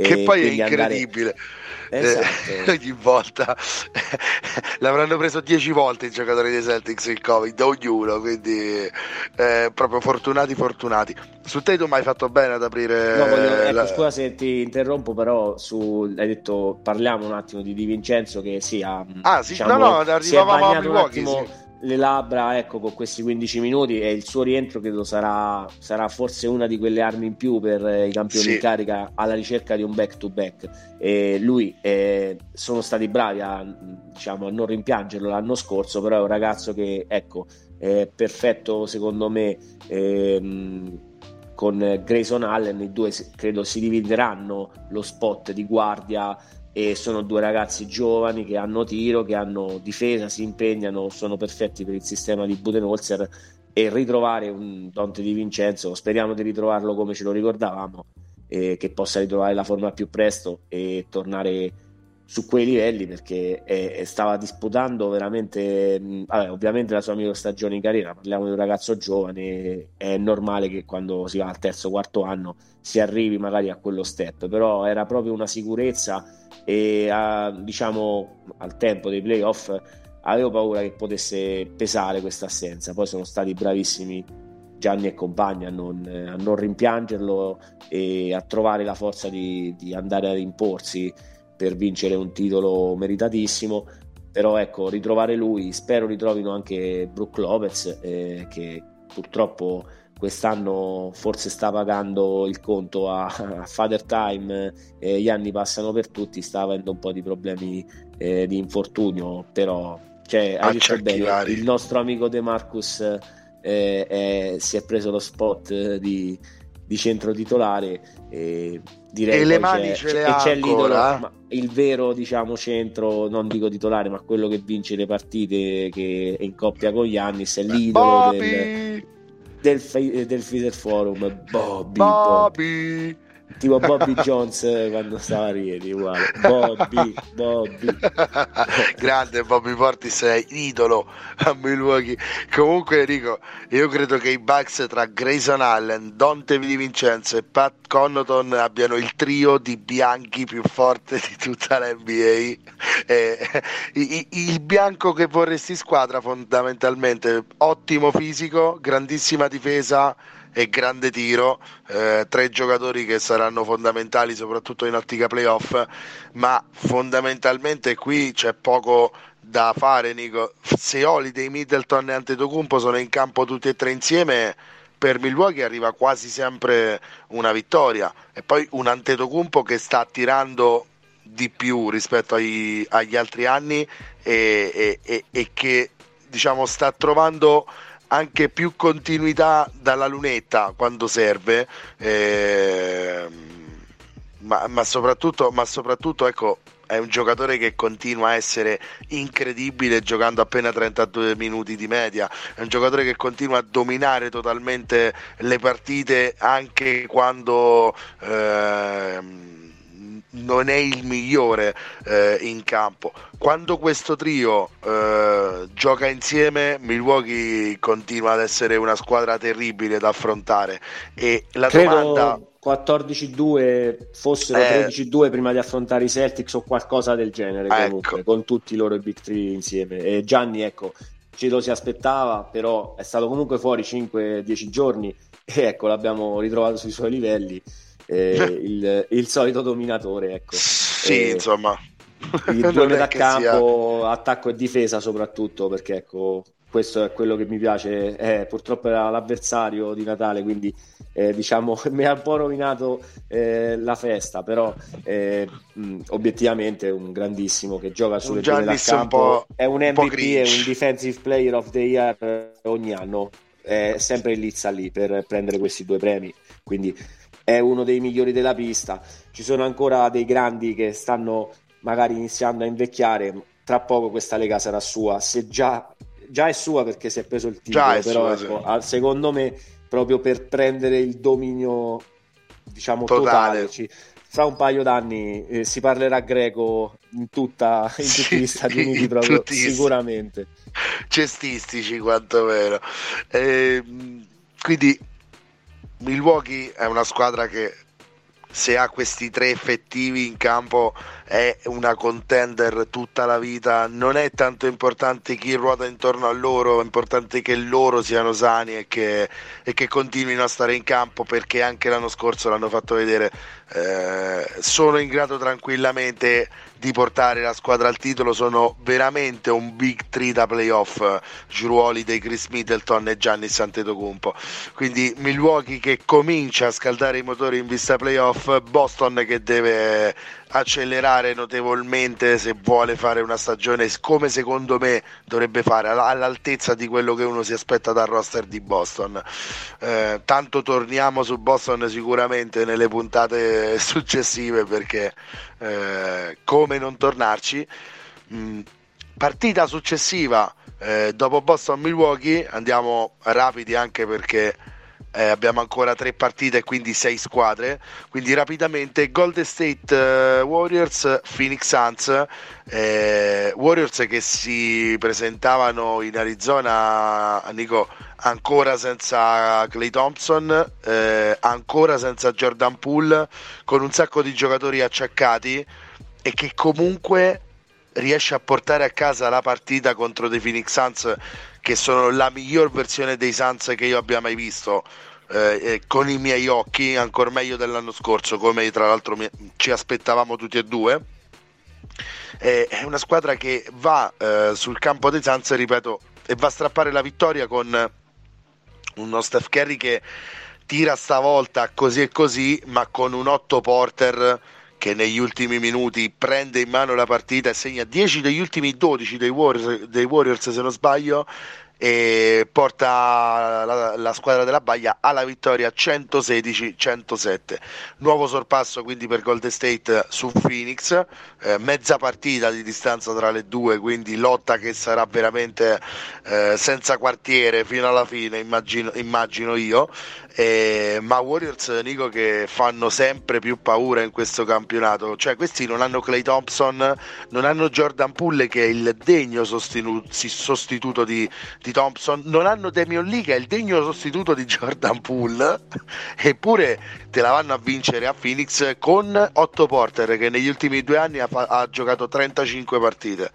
che poi è incredibile. Andare Esatto. Eh, ogni volta l'avranno preso 10 volte i giocatori dei Celtics il Covid, ognuno, quindi eh, proprio fortunati, fortunati. Su te tu mai fatto bene ad aprire... No, voglio, ecco, la... scusa se ti interrompo, però su, hai detto parliamo un attimo di Di Vincenzo che sì, ha, ah, sì? Diciamo, no, no, arrivavamo a Milwaukee, un attimo, sì le labbra ecco, con questi 15 minuti e il suo rientro credo sarà, sarà forse una di quelle armi in più per eh, i campioni sì. in carica alla ricerca di un back to back e lui eh, sono stati bravi a, diciamo, a, non rimpiangerlo l'anno scorso però è un ragazzo che ecco è perfetto secondo me ehm, con Grayson Allen i due credo si divideranno lo spot di guardia e sono due ragazzi giovani che hanno tiro, che hanno difesa, si impegnano, sono perfetti per il sistema di Budenholzer e ritrovare un Dante Di Vincenzo, speriamo di ritrovarlo come ce lo ricordavamo, e che possa ritrovare la forma più presto e tornare su quei livelli perché è, stava disputando veramente, vabbè, ovviamente la sua migliore stagione in carriera, parliamo di un ragazzo giovane, è normale che quando si va al terzo quarto anno si arrivi magari a quello step, però era proprio una sicurezza e a, diciamo al tempo dei playoff avevo paura che potesse pesare questa assenza, poi sono stati bravissimi Gianni e compagni a non, a non rimpiangerlo e a trovare la forza di, di andare ad imporsi per vincere un titolo meritatissimo però ecco ritrovare lui spero ritrovino anche Brook Lopez eh, che purtroppo quest'anno forse sta pagando il conto a, a Father Time e gli anni passano per tutti, sta avendo un po' di problemi eh, di infortunio, però cioè, hai detto bene, il nostro amico De Marcus eh, si è preso lo spot di, di centro titolare e direi e le mani c'è, ce le ha c'è l'idolo, il vero diciamo centro non dico titolare ma quello che vince le partite che è in coppia con Giannis è l'idolo del, del, del Feeder Forum Bobby, Bobby. Bobby tipo Bobby Jones quando stava a Rieti uguale. Bobby Bobby. Grande Bobby Portis è idolo a Milwaukee. Comunque Enrico io credo che i Bucks tra Grayson Allen Dante Di Vincenzo e Pat Connaughton abbiano il trio di bianchi più forte di tutta la NBA eh, il bianco che vorresti squadra fondamentalmente ottimo fisico grandissima difesa e grande tiro, eh, tre giocatori che saranno fondamentali soprattutto in ottica playoff, ma fondamentalmente qui c'è poco da fare Nico. Se Holiday, Middleton e Antetokounmpo sono in campo tutti e tre insieme, per Milwaukee arriva quasi sempre una vittoria e poi un Antetokounmpo che sta tirando di più rispetto ai, agli altri anni e, e, e, e che diciamo sta trovando anche più continuità dalla lunetta quando serve, eh, ma, ma, soprattutto, ma soprattutto ecco, è un giocatore che continua a essere incredibile giocando appena 32 minuti di media, è un giocatore che continua a dominare totalmente le partite anche quando... Eh, non è il migliore eh, in campo. Quando questo trio eh, gioca insieme, Milwaukee continua ad essere una squadra terribile da affrontare. E la Credo... domanda. 14-2 fossero eh, 13-2 prima di affrontare i Celtics o qualcosa del genere comunque, ecco. con tutti i loro big three insieme e Gianni ecco ce lo si aspettava però è stato comunque fuori 5-10 giorni e ecco l'abbiamo ritrovato sui suoi livelli eh, il, il, solito dominatore. Ecco. Sì, eh, insomma. Il due metà campo, sia... attacco e difesa soprattutto, perché ecco, questo è quello che mi piace. Eh, purtroppo era l'avversario di Natale, quindi eh, diciamo mi ha un po' rovinato eh, la festa, però eh, mh, obiettivamente è un grandissimo che gioca sulle due metà campo. Un è un MVP e un Defensive Player of the Year ogni anno. È sempre in lizza lì per prendere questi due premi. Quindi è uno dei migliori della pista. Ci sono ancora dei grandi che stanno magari iniziando a invecchiare. Tra poco questa lega sarà sua. Se già, già è sua perché si è preso il titolo, però sua, ecco, sì. secondo me, proprio per prendere il dominio, diciamo, totale. totale ci, fra un paio d'anni eh, si parlerà greco in, tutta, in tutti sì, gli Stati Uniti proprio sicuramente cestistici quantomeno eh, quindi Milwaukee è una squadra che se ha questi tre effettivi in campo è una contender tutta la vita. Non è tanto importante chi ruota intorno a loro, è importante che loro siano sani e che, e che continuino a stare in campo perché anche l'anno scorso l'hanno fatto vedere. Eh, sono in grado tranquillamente di portare la squadra al titolo sono veramente un big three da playoff Giruoli dei Chris Middleton e Gianni Antetokounmpo quindi Milwaukee che comincia a scaldare i motori in vista playoff Boston che deve accelerare notevolmente se vuole fare una stagione come secondo me dovrebbe fare all'altezza di quello che uno si aspetta dal roster di Boston. Eh, tanto torniamo su Boston sicuramente nelle puntate successive perché eh, come non tornarci? Mm, partita successiva eh, dopo Boston Milwaukee andiamo rapidi anche perché eh, abbiamo ancora tre partite e quindi sei squadre. Quindi rapidamente Golden State eh, Warriors, Phoenix Suns, eh, Warriors che si presentavano in Arizona, Nico, ancora senza Clay Thompson, eh, ancora senza Jordan Poole, con un sacco di giocatori acciaccati e che comunque riesce a portare a casa la partita contro dei Phoenix Suns che sono la miglior versione dei Suns che io abbia mai visto eh, con i miei occhi, ancora meglio dell'anno scorso, come tra l'altro mi, ci aspettavamo tutti e due. Eh, è una squadra che va eh, sul campo dei Suns, ripeto, e va a strappare la vittoria con uno Steph Curry che tira stavolta così e così, ma con un 8 Porter che negli ultimi minuti prende in mano la partita e segna 10 degli ultimi 12 dei Warriors, dei Warriors se non sbaglio e porta la, la, squadra della Baglia alla vittoria 116-107 nuovo sorpasso quindi per Golden State su Phoenix eh, mezza partita di distanza tra le due quindi lotta che sarà veramente eh, senza quartiere fino alla fine immagino, immagino io. Eh, ma Warriors Nico che fanno sempre più paura in questo campionato. Cioè questi non hanno Clay Thompson non hanno Jordan Pulle che è il degno sostitu- sostituto di, di, Thompson non hanno Damian Lee che è il degno sostituto di Jordan Poole eppure te la vanno a vincere a Phoenix con Otto Porter che negli ultimi due anni ha, ha giocato 35 partite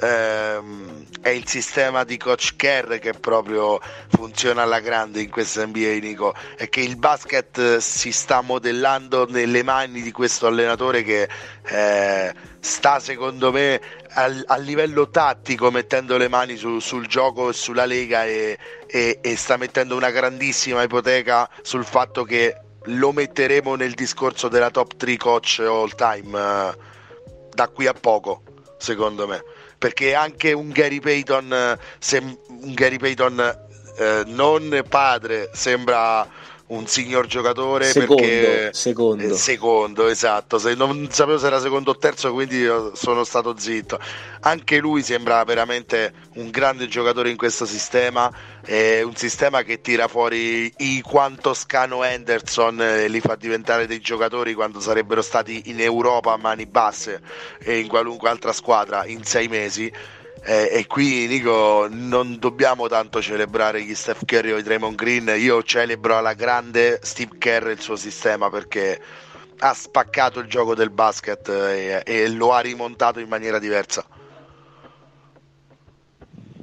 ehm, è il sistema di coach Kerr che proprio funziona alla grande in questa NBA Nico è che il basket si sta modellando nelle mani di questo allenatore che eh, sta secondo me a, livello tattico mettendo le mani su, sul gioco e sulla lega e, e, e sta mettendo una grandissima ipoteca sul fatto che lo metteremo nel discorso della top 3 coach all time eh, da qui a poco secondo me perché anche un Gary Payton, eh, sem- un Gary Payton eh, non padre sembra un signor giocatore secondo, perché secondo. Eh, secondo esatto. Se non sapevo se era secondo o terzo quindi sono stato zitto. Anche lui sembra veramente un grande giocatore in questo sistema. È un sistema che tira fuori i quanto Scano Henderson e li fa diventare dei giocatori quando sarebbero stati in Europa a mani basse e in qualunque altra squadra in sei mesi eh, e qui Nico non dobbiamo tanto celebrare gli Steph Curry o i Draymond Green, io celebro alla grande Steve Kerr il suo sistema perché ha spaccato il gioco del basket e, e lo ha rimontato in maniera diversa.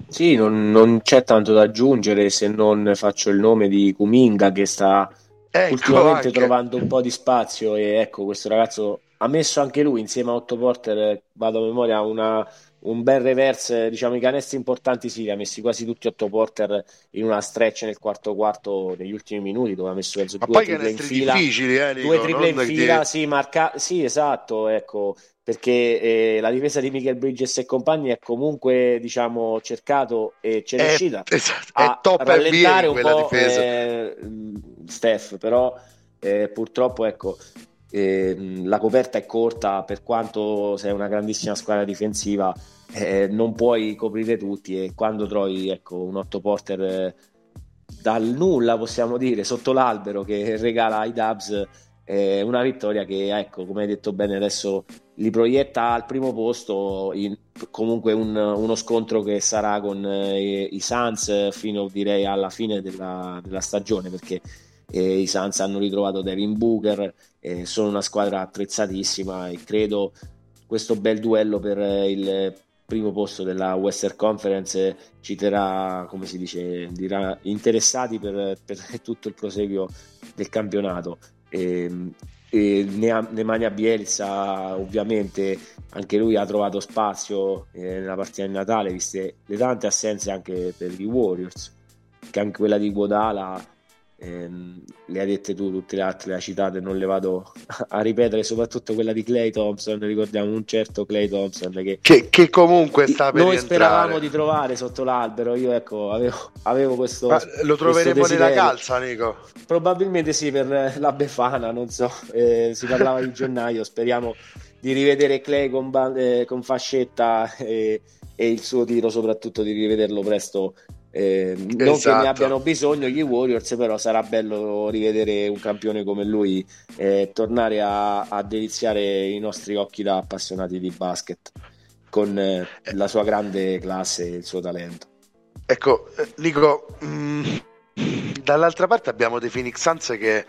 Sì, non, non, c'è tanto da aggiungere se non faccio il nome di Kuminga che sta ecco ultimamente anche. trovando un po' di spazio e ecco questo ragazzo ha messo anche lui insieme a Otto Porter, vado a memoria, una un bel reverse, diciamo i canestri importanti sì, li ha messi quasi tutti Otto Porter in una stretch nel quarto quarto negli ultimi minuti dove ha messo penso, Ma due triple in fila eh, due triple in fila, ti... sì, marca... sì esatto, ecco perché eh, la difesa di Michael Bridges e compagni è comunque diciamo cercato e c'è riuscita esatto, a top rallentare un po'. Eh, Steph però eh, purtroppo ecco eh, la coperta è corta per quanto sei una grandissima squadra difensiva eh, non puoi coprire tutti e quando trovi ecco, un 8 porter eh, dal nulla possiamo dire sotto l'albero che regala ai Dubs è una vittoria che ecco come hai detto bene adesso li proietta al primo posto in, comunque un, uno scontro che sarà con eh, i Suns fino direi alla fine della, della stagione perché i Suns hanno ritrovato Devin Booker eh, sono una squadra attrezzatissima e credo questo bel duello per il primo posto della Western Conference ci terrà, come si dice, interessati per, per tutto il proseguio del campionato. E, e ne, ha, ne mania Bielsa ovviamente anche lui ha trovato spazio eh, nella partita di Natale viste le tante assenze anche per i Warriors che anche quella di Guadala Ehm, le hai dette tu, tutte le altre le hai citate, non le vado a ripetere, soprattutto quella di Clay Thompson. Ricordiamo un certo Clay Thompson che, che, che comunque sta per Noi rientrare. speravamo di trovare sotto l'albero. Io ecco, avevo, avevo questo. Ma lo troveremo nella calza, Nico? Probabilmente sì, per la Befana, non so. Eh, si parlava di gennaio. Speriamo di rivedere Clay con, eh, con fascetta e, e il suo tiro, soprattutto di rivederlo presto eh, non esatto. che ne esatto. abbiano bisogno gli Warriors, però sarà bello rivedere un campione come lui e eh, tornare a, a, deliziare i nostri occhi da appassionati di basket con eh, la sua grande classe e il suo talento. Ecco, eh, Nico, mh, mm, dall'altra parte abbiamo dei Phoenix Suns che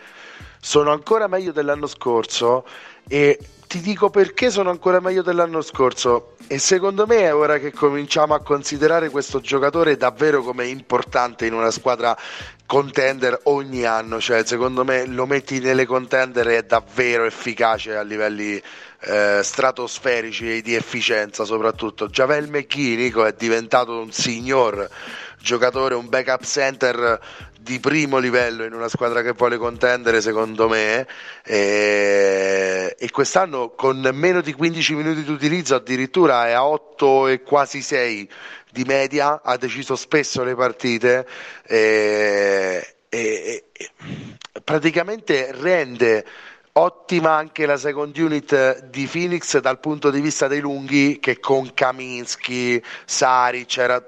sono ancora meglio dell'anno scorso e ti dico perché sono ancora meglio dell'anno scorso e secondo me è ora che cominciamo a considerare questo giocatore davvero come importante in una squadra contender ogni anno, cioè secondo me lo metti nelle contender è davvero efficace a livelli eh, stratosferici e di efficienza soprattutto. Javel McGee, Nico, è diventato un signor giocatore, un backup center di primo livello in una squadra che vuole contendere secondo me e, e quest'anno con meno di 15 minuti di utilizzo addirittura è a 8 e quasi 6 di media ha deciso spesso le partite e, e, e praticamente rende ottima anche la second unit di Phoenix dal punto di vista dei lunghi che con Kaminsky, Saric era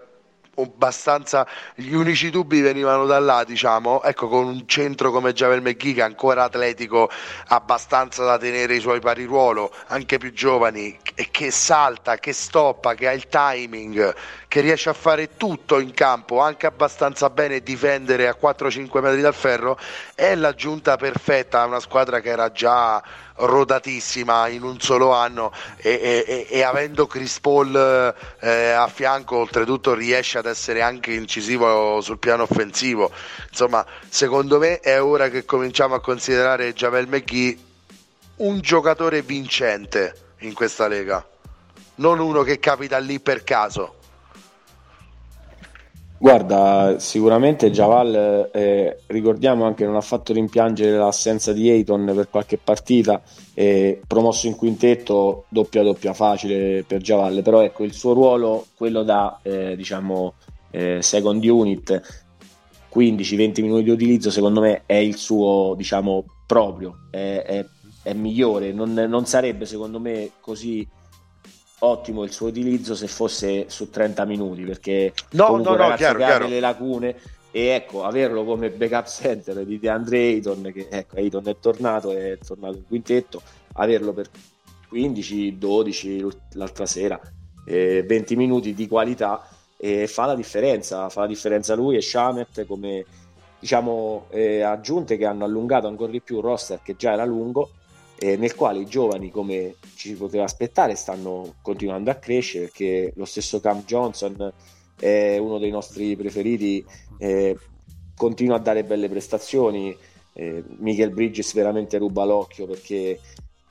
abbastanza gli unici dubbi venivano da là diciamo. Ecco con un centro come Javel McGee che è ancora atletico abbastanza da tenere i suoi pari ruolo anche più giovani e che salta che stoppa che ha il timing che riesce a fare tutto in campo anche abbastanza bene difendere a 4-5 metri dal ferro è l'aggiunta perfetta a una squadra che era già rodatissima in un solo anno e, e, e avendo Chris Paul eh, a fianco oltretutto riesce ad essere anche incisivo sul piano offensivo. Insomma secondo me è ora che cominciamo a considerare Javel McGee un giocatore vincente in questa lega non uno che capita lì per caso Guarda, sicuramente Javal, eh, ricordiamo anche, non ha fatto rimpiangere l'assenza di Ayton per qualche partita, eh, promosso in quintetto, doppia doppia facile per Javal, però ecco il suo ruolo, quello da eh, diciamo eh, second unit, 15-20 minuti di utilizzo, secondo me è il suo diciamo proprio, è, è, è migliore, non, non sarebbe secondo me così ottimo il suo utilizzo se fosse su 30 minuti perché no, no, no, chiaro, chiaro. delle lacune e ecco averlo come backup center di DeAndre Ayton che ecco Ayton è tornato è tornato in quintetto averlo per 15 12 l'altra sera eh, 20 minuti di qualità e fa la differenza fa la differenza lui e Shamet come diciamo eh, aggiunte che hanno allungato ancora di più il roster che già era lungo eh, nel quale i giovani, come ci si poteva aspettare, stanno continuando a crescere perché lo stesso Cam Johnson è uno dei nostri preferiti, eh, continua a dare belle prestazioni. Eh, Michael Bridges veramente ruba l'occhio perché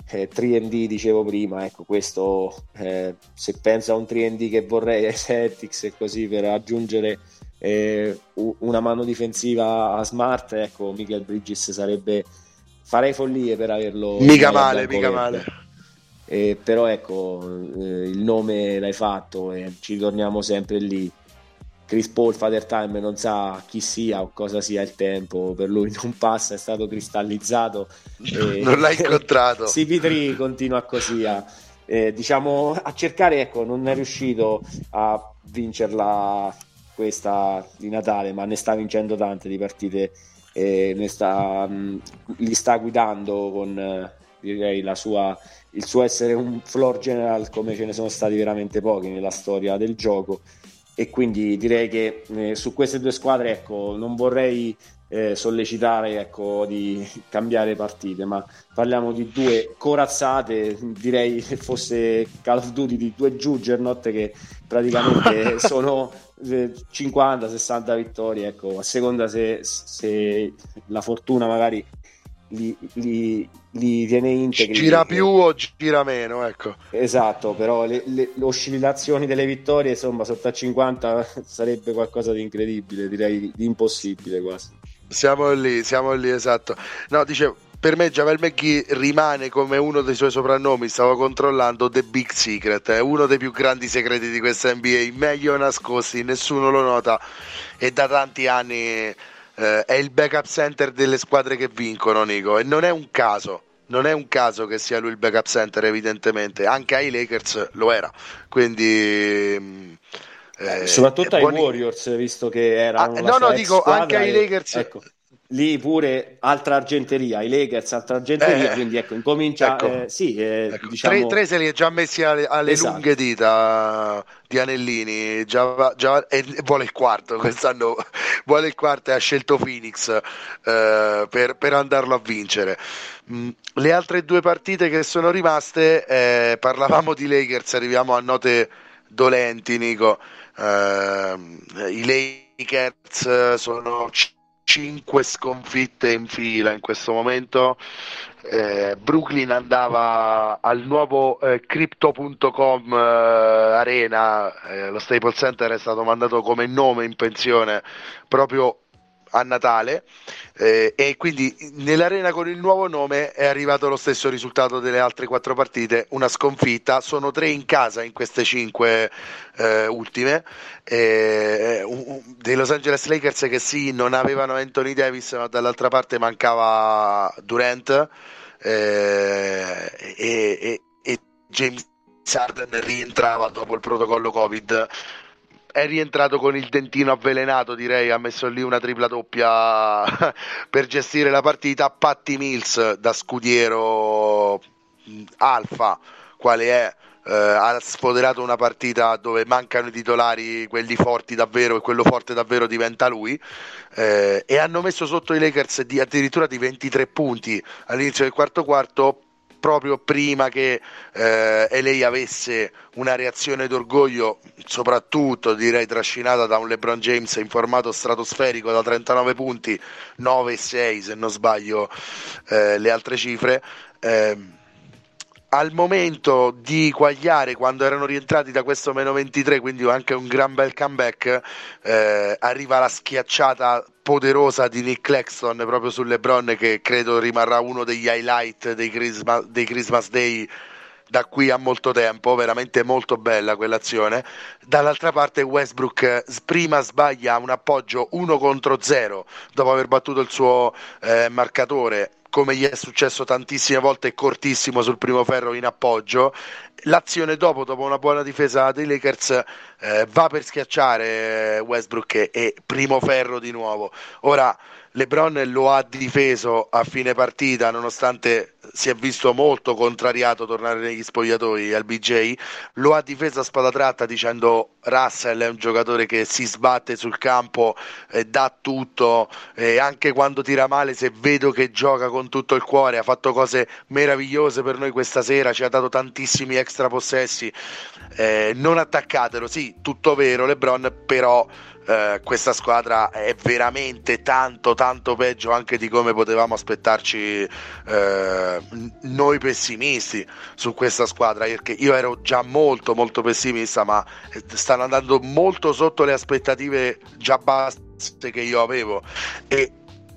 eh, 3D dicevo prima, ecco questo eh, se penso a un 3D che vorrei ai Celtics e così per aggiungere eh, una mano difensiva a Smart, ecco Michael Bridges sarebbe farei follie per averlo. Mica male, mica male. Eh, però ecco, eh, il nome l'hai fatto e ci torniamo sempre lì. Chris Paul Father Time non sa chi sia o cosa sia il tempo, per lui non passa, è stato cristallizzato. E... non l'hai incontrato. CP3 continua così a, eh, diciamo, a cercare, ecco, non è riuscito a vincerla questa di Natale, ma ne sta vincendo tante di partite e sta, mm, li sta guidando con eh, direi sua, il suo essere un floor general come ce ne sono stati veramente pochi nella storia del gioco. E quindi direi che eh, su queste due squadre ecco, non vorrei eh, sollecitare ecco, di cambiare partite, ma parliamo di due corazzate, direi che fosse Call of Duty di due Juggernaut che praticamente sono 50-60 eh, vittorie, ecco, a seconda se, se la fortuna magari li, li, li tiene integri. Gira più o gira meno, ecco. Esatto, però le, le, le, oscillazioni delle vittorie, insomma, sotto a 50 sarebbe qualcosa di incredibile, direi di impossibile quasi. Siamo lì, siamo lì, esatto. No, dicevo, per me Javel McGee rimane come uno dei suoi soprannomi, stavo controllando The Big Secret, è uno dei più grandi segreti di questa NBA, meglio nascosti, nessuno lo nota e da tanti anni eh, è il backup center delle squadre che vincono, Nico, e non è un caso. Non è un caso che sia lui il backup center, evidentemente, anche ai Lakers lo era. Quindi mm, eh, soprattutto ai buoni... Warriors, visto che era ah, no, no, dico anche ai Lakers. Ecco, lì pure altra argenteria, i Lakers, altra argenteria, eh, quindi ecco, incomincia. Ecco, eh, sì, eh, ecco. diciamo... tre, tre se li ha già messi alle, alle esatto. lunghe dita di Anellini, già, già, e vuole il quarto. Quest'anno vuole il quarto e ha scelto Phoenix eh, per, per, andarlo a vincere. Mm, le altre due partite che sono rimaste, eh, parlavamo di Lakers, arriviamo a note dolenti, Nico. Uh, I Lakers sono 5 sconfitte in fila in questo momento. Eh, Brooklyn andava al nuovo eh, crypto.com eh, arena, eh, lo Staples Center è stato mandato come nome in pensione proprio a Natale. Eh, e quindi nell'arena con il nuovo nome è arrivato lo stesso risultato delle altre quattro partite, una sconfitta, sono tre in casa in queste cinque eh, ultime, un, dei Los Angeles Lakers che sì, non avevano Anthony Davis, ma dall'altra parte mancava Durant eh, e, e, e James Harden rientrava dopo il protocollo Covid è rientrato con il dentino avvelenato, direi, ha messo lì una tripla doppia per gestire la partita. Patti Mills da scudiero alfa, quale è, eh, ha sfoderato una partita dove mancano i titolari, quelli forti davvero, e quello forte davvero diventa lui. Eh, e hanno messo sotto i Lakers di, addirittura di 23 punti all'inizio del quarto quarto proprio prima che eh, lei avesse una reazione d'orgoglio, soprattutto direi trascinata da un LeBron James in formato stratosferico da 39 punti, 9 e 6 se non sbaglio eh, le altre cifre. Eh, al momento di quagliare quando erano rientrati da questo meno 23 quindi anche un gran bel comeback eh, arriva la schiacciata poderosa di Nick Claxton proprio su LeBron che credo rimarrà uno degli highlight dei Christmas, dei Christmas Day da qui a molto tempo, veramente molto bella quell'azione. Dall'altra parte Westbrook prima sbaglia un appoggio 1 contro 0 dopo aver battuto il suo eh, marcatore come gli è successo tantissime volte, cortissimo sul primo ferro in appoggio. L'azione dopo, dopo una buona difesa dei Lakers, eh, va per schiacciare Westbrook e, e primo ferro di nuovo. Ora LeBron lo ha difeso a fine partita nonostante si è visto molto contrariato tornare negli spogliatoi al BJ lo ha difeso a spada tratta dicendo Russell è un giocatore che si sbatte sul campo e dà tutto e anche quando tira male se vedo che gioca con tutto il cuore ha fatto cose meravigliose per noi questa sera ci ha dato tantissimi extra possessi. Eh, non attaccatelo sì tutto vero LeBron però eh, questa squadra è veramente tanto tanto peggio anche di come potevamo aspettarci eh, noi pessimisti su questa squadra perché io ero già molto molto pessimista ma eh, stanno andando molto sotto le aspettative già basse che io avevo e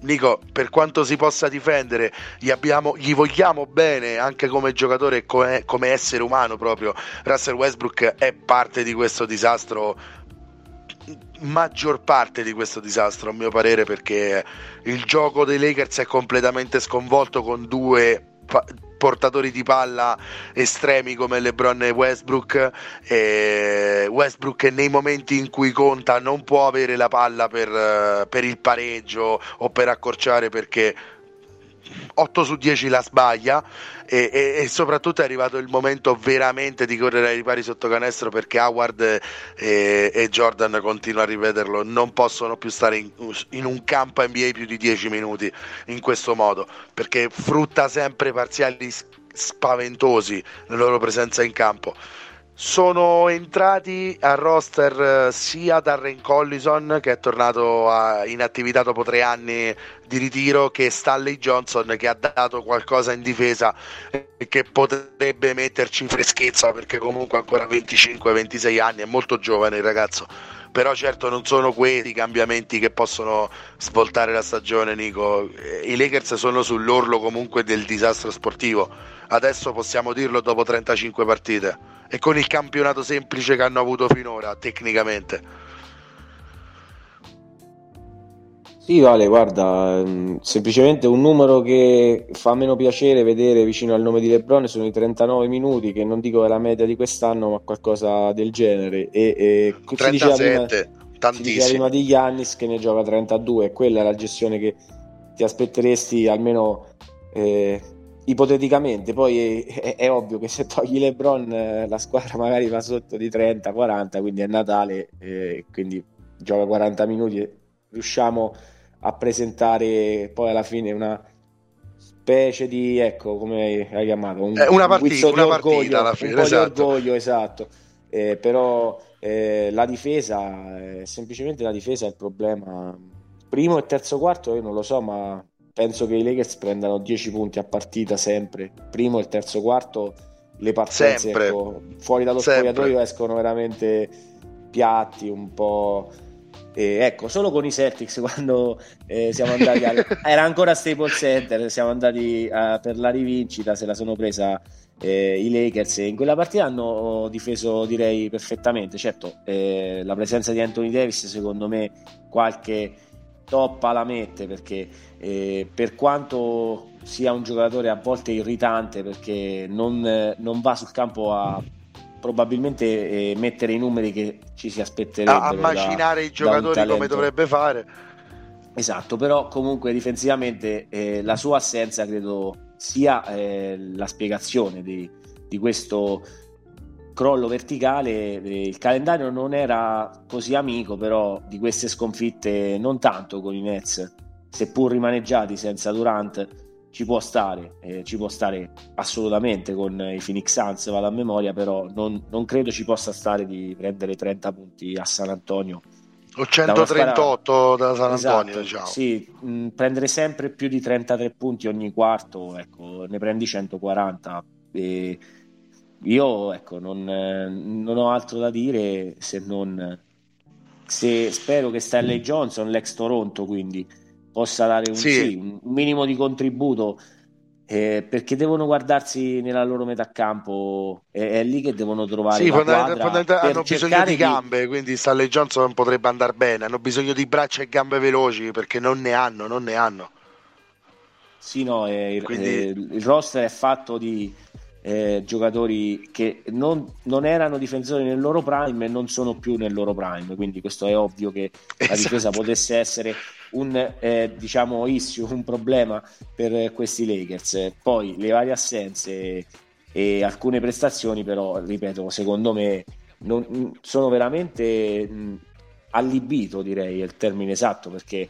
Nico, per quanto si possa difendere, gli, abbiamo, gli vogliamo bene anche come giocatore e come, come, essere umano proprio. Russell Westbrook è parte di questo disastro maggior parte di questo disastro, a mio parere, perché il gioco dei Lakers è completamente sconvolto con due pa- portatori di palla estremi come LeBron e Westbrook. E Westbrook nei momenti in cui conta non può avere la palla per, per il pareggio o per accorciare perché 8 su 10 la sbaglia e, e, e, soprattutto è arrivato il momento veramente di correre ai ripari sotto canestro perché Howard e, e Jordan continuo a ripeterlo non possono più stare in, in, un campo NBA più di 10 minuti in questo modo perché frutta sempre parziali spaventosi la loro presenza in campo sono entrati al roster eh, sia Darren Collison che è tornato a, in attività dopo tre anni di ritiro che Stanley Johnson che ha dato qualcosa in difesa che potrebbe metterci in freschezza perché comunque ancora 25-26 anni è molto giovane il ragazzo però certo non sono questi i cambiamenti che possono svoltare la stagione Nico. I Lakers sono sull'orlo comunque del disastro sportivo. Adesso possiamo dirlo dopo 35 partite. E con il campionato semplice che hanno avuto finora tecnicamente. Sì, Vale, guarda, mm, semplicemente un numero che fa meno piacere vedere vicino al nome di Lebron sono i 39 minuti, che non dico è la media di quest'anno, ma qualcosa del genere. E, e 37, prima, si prima di Giannis che ne gioca 32, e quella è la gestione che ti aspetteresti almeno eh, ipoteticamente, poi è, è, è, ovvio che se togli LeBron eh, la squadra magari va sotto di 30-40, quindi è Natale, eh, quindi gioca 40 minuti e riusciamo a presentare poi alla fine una specie di, ecco, come hai chiamato, un, eh, una partita, una partita alla fine, un po' esatto. di orgoglio, esatto. Eh, però eh, la difesa, semplicemente la difesa è il problema primo e terzo quarto io non lo so, ma penso che i Lakers prendano 10 punti a partita sempre. Primo e terzo quarto le partenze ecco, fuori dallo sempre. spogliatoio escono veramente piatti, un po'... Eh, ecco, solo con i Celtics quando eh, siamo andati al... era ancora Staples Center, siamo andati uh, per la rivincita, se la sono presa eh, i Lakers e in quella partita hanno difeso direi perfettamente. Certo, eh, la presenza di Anthony Davis secondo me qualche toppa la mette perché eh, per quanto sia un giocatore a volte irritante perché non, non va sul campo a probabilmente eh, mettere i numeri che ci si aspetterebbe a, a macinare i giocatori come dovrebbe fare. Esatto però comunque difensivamente eh, la sua assenza credo sia eh, la spiegazione di, di questo crollo verticale, il calendario non era così amico, però di queste sconfitte non tanto con i Nets, seppur rimaneggiati senza Durant, ci può stare, eh, ci può stare assolutamente con i Phoenix Suns, vado a memoria, però non, non, credo ci possa stare di prendere 30 punti a San Antonio. O 138 da, da San Antonio, esatto, diciamo. Sì, mh, prendere sempre più di 33 punti ogni quarto, ecco, ne prendi 140 e io ecco, non, non, ho altro da dire se non se spero che Stanley Johnson, l'ex Toronto, quindi possa dare un, sì. Sì, un minimo di contributo eh, perché devono guardarsi nella loro metà campo è, è lì che devono trovare sì, fondament- hanno bisogno di gambe di... quindi Stanley Johnson potrebbe andare bene hanno bisogno di braccia e gambe veloci perché non ne hanno non ne hanno sì no eh, quindi... eh, il roster è fatto di eh, giocatori che non, non, erano difensori nel loro prime e non sono più nel loro prime, quindi questo è ovvio che esatto. la difesa potesse essere un eh, diciamo issue, un problema per questi Lakers. Poi le varie assenze e alcune prestazioni, però, ripeto, secondo me non, sono veramente mh, allibito, direi, è il termine esatto, perché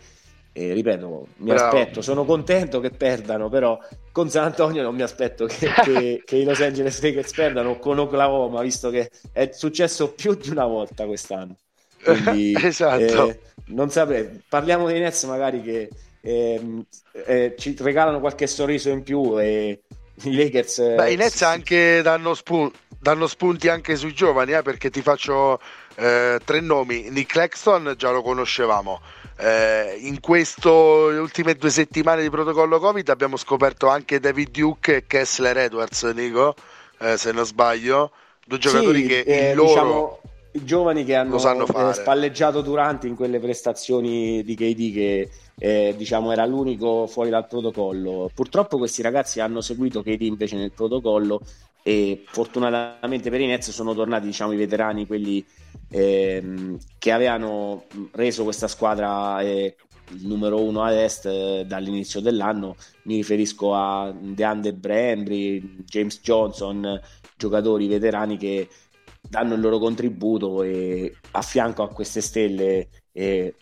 e ripeto, mi Bravo. aspetto, sono contento che perdano, però con San Antonio non mi aspetto che, che, che i Los Angeles Lakers perdano con Oklahoma, visto che è successo più di una volta quest'anno. Quindi, esatto. Eh, non saprei, parliamo dei Nets magari che eh, eh, ci regalano qualche sorriso in più e i Lakers... Eh, Beh, i Nets anche danno, spun- danno, spunti anche sui giovani, eh, perché ti faccio eh, tre nomi. Nick Claxton già lo conoscevamo. Eh, in queste ultime due settimane di protocollo Covid abbiamo scoperto anche David Duke e Kessler Edwards, Nico, eh, se non sbaglio, due giocatori sì, che eh, loro... Diciamo, i giovani che hanno eh, spalleggiato Durante in quelle prestazioni di KD che eh, diciamo era l'unico fuori dal protocollo. Purtroppo questi ragazzi hanno seguito KD invece nel protocollo e fortunatamente per i Nets sono tornati diciamo, i veterani, quelli ehm, che avevano reso questa squadra eh, il numero uno ad est eh, dall'inizio dell'anno. Mi riferisco a DeAndre Brembry, James Johnson, giocatori veterani che danno il loro contributo e a fianco a queste stelle e,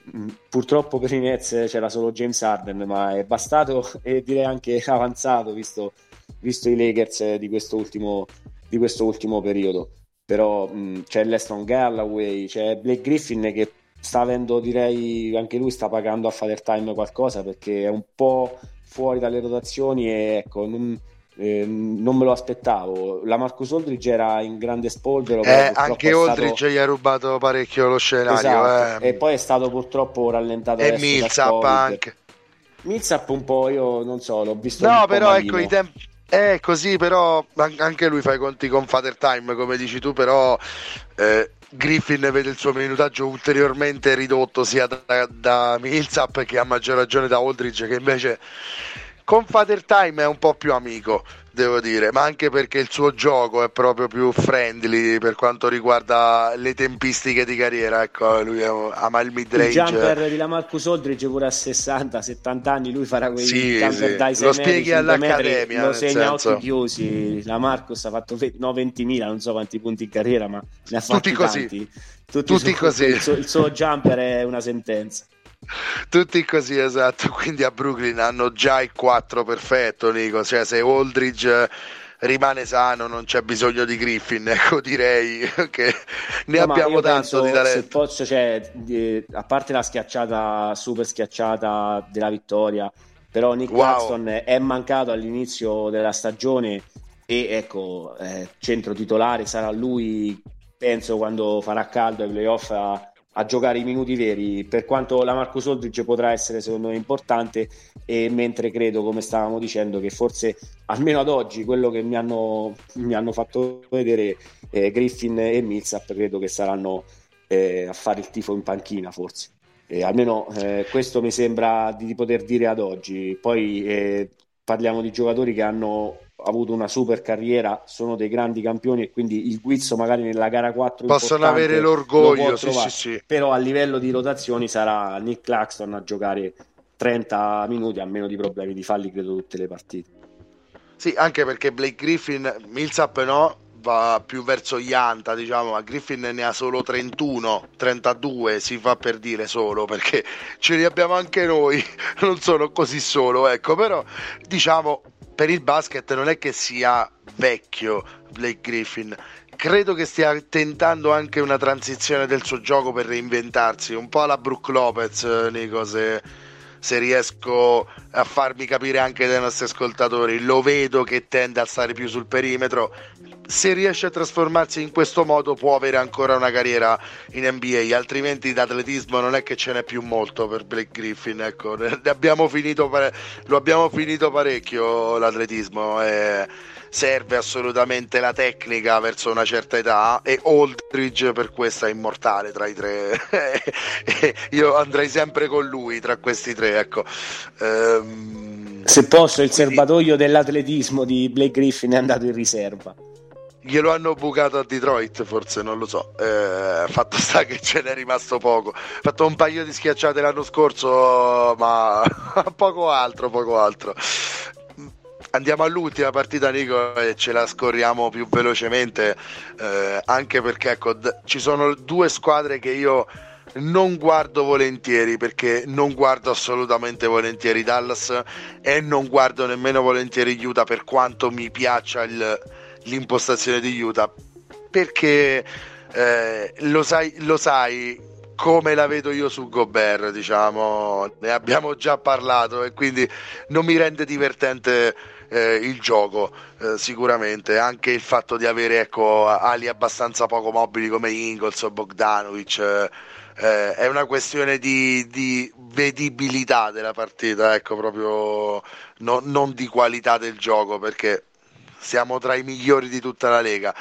purtroppo per i Nets c'era solo James Harden ma è bastato e direi anche avanzato visto visto i Lakers di questo ultimo, di questo ultimo periodo. Però mh, c'è Leston Galloway, c'è Blake Griffin che sta avendo, direi, anche lui sta pagando a Father Time qualcosa perché è un po' fuori dalle rotazioni e ecco, non, eh, non me lo aspettavo. La Marcus Aldridge era in grande spolvero. Eh, anche Aldridge stato... gli ha rubato parecchio lo scenario. Esatto. Eh. E poi è stato purtroppo rallentato. E Millsap anche. Millsap un po', io non so, l'ho visto. No, però ecco i tempi è così, però anche lui fa i conti con Father Time, come dici tu, però eh, Griffin vede il suo minutaggio ulteriormente ridotto sia da, da Millsap che a maggior ragione da Aldridge, che invece con Father Time è un po' più amico devo dire, ma anche perché il suo gioco è proprio più friendly per quanto riguarda le tempistiche di carriera. Ecco, lui ama il mid range. Il jumper di Lamarcus Aldridge pure a 60-70 anni, lui farà quei sì, jumper sì. dai 6 Lo spieghi all'accademia. Lo segna a occhi chiusi. La Marcus ha fatto no, 20.000, non so quanti punti in carriera, ma ne ha fatti Tutti così. Tutti, Tutti così. Il suo, il suo jumper è una sentenza. Tutti così, esatto. Quindi a Brooklyn hanno già il 4 perfetto, Nico. Cioè, se Aldridge rimane sano, non c'è bisogno di Griffin, ecco direi che ne no, abbiamo tanto di talento. Se posso, cioè, a parte la schiacciata, super schiacciata della vittoria, però Nick wow. Claxton è mancato all'inizio della stagione e ecco, eh, centro titolare sarà lui, penso, quando farà caldo ai playoff a, a giocare i minuti veri, per quanto la Marcus Aldridge potrà essere secondo me importante, e mentre credo, come stavamo dicendo, che forse almeno ad oggi quello che mi hanno, mi hanno fatto vedere eh, Griffin e Millsap credo che saranno eh, a fare il tifo in panchina forse. Eh, almeno eh, questo mi sembra di, di, poter dire ad oggi. Poi eh, parliamo di giocatori che hanno avuto una super carriera, sono dei grandi campioni e quindi il guizzo magari nella gara 4 possono avere l'orgoglio, sì, sì, sì. però a livello di rotazioni sarà Nick Claxton a giocare 30 minuti a meno di problemi di falli credo tutte le partite. Sì, anche perché Blake Griffin, Millsap no, va più verso Ianta, diciamo, ma Griffin ne ha solo 31, 32 si fa per dire solo perché ce li abbiamo anche noi, non sono così solo, ecco, però diciamo per il basket non è che sia vecchio Blake Griffin. Credo che stia tentando anche una transizione del suo gioco per reinventarsi, un po' alla Brook Lopez, Nico, se, se riesco a farmi capire anche dai nostri ascoltatori. Lo vedo che tende a stare più sul perimetro. Se riesce a trasformarsi in questo modo può avere ancora una carriera in NBA, altrimenti d'atletismo non è che ce n'è più molto per Blake Griffin. Ecco. Abbiamo finito, lo abbiamo finito parecchio l'atletismo. E serve assolutamente la tecnica verso una certa età e Aldridge per questo è immortale tra i tre io andrei sempre con lui tra questi tre ecco ehm, se posso il serbatoio dell'atletismo di Blake Griffin è andato in riserva glielo hanno bucato a Detroit, forse non lo so. Eh, fatto sta che ce n'è rimasto poco. Fatto un paio di schiacciate l'anno scorso, ma poco altro, poco altro. Andiamo all'ultima partita, Nico, e ce la scorriamo più velocemente, eh, anche perché ecco, d- ci sono due squadre che io non guardo volentieri perché non guardo assolutamente volentieri Dallas e non guardo nemmeno volentieri Utah per quanto mi piaccia il, l'impostazione di Utah. Perché eh, lo, sai, lo sai come la vedo io su Gobert diciamo ne abbiamo già parlato e quindi non mi rende divertente eh, il gioco eh, sicuramente. Anche il fatto di avere ecco, ali abbastanza poco mobili come Ingles o Bogdanovic eh, eh, è una questione di, di, vedibilità della partita ecco proprio no, non di qualità del gioco perché siamo tra i migliori di tutta la Lega.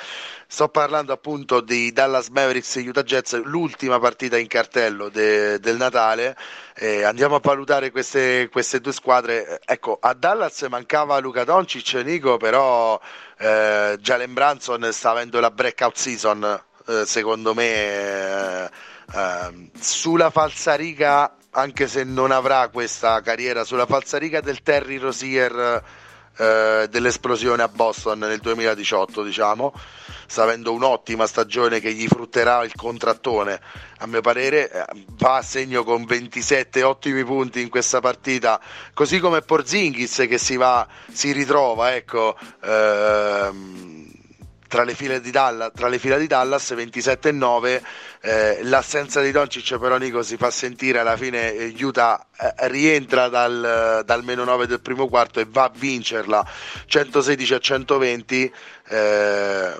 Sto parlando appunto di Dallas Mavericks e Utah Jets, l'ultima partita in cartello de, del Natale. Eh, andiamo a valutare queste, queste, due squadre. Ecco, a Dallas mancava Luca Doncic, Nico, però eh, Jalen Branson sta avendo la breakout season, eh, secondo me. Eh, ehm, sulla falsariga, anche se non avrà questa carriera, sulla falsariga del Terry Rosier eh, dell'esplosione a Boston nel 2018, diciamo, sta avendo un'ottima stagione che gli frutterà il contrattone. A mio parere eh, va a segno con 27 ottimi punti in questa partita, così come Porzingis che si, va, si ritrova, ecco. Ehm, tra le file di Dallas, tra le file di Dallas 27 e 9 eh, l'assenza di Doncic però Nico si fa sentire alla fine eh, Utah eh, rientra dal, dal, meno 9 del primo quarto e va a vincerla. 116 a 120 eh,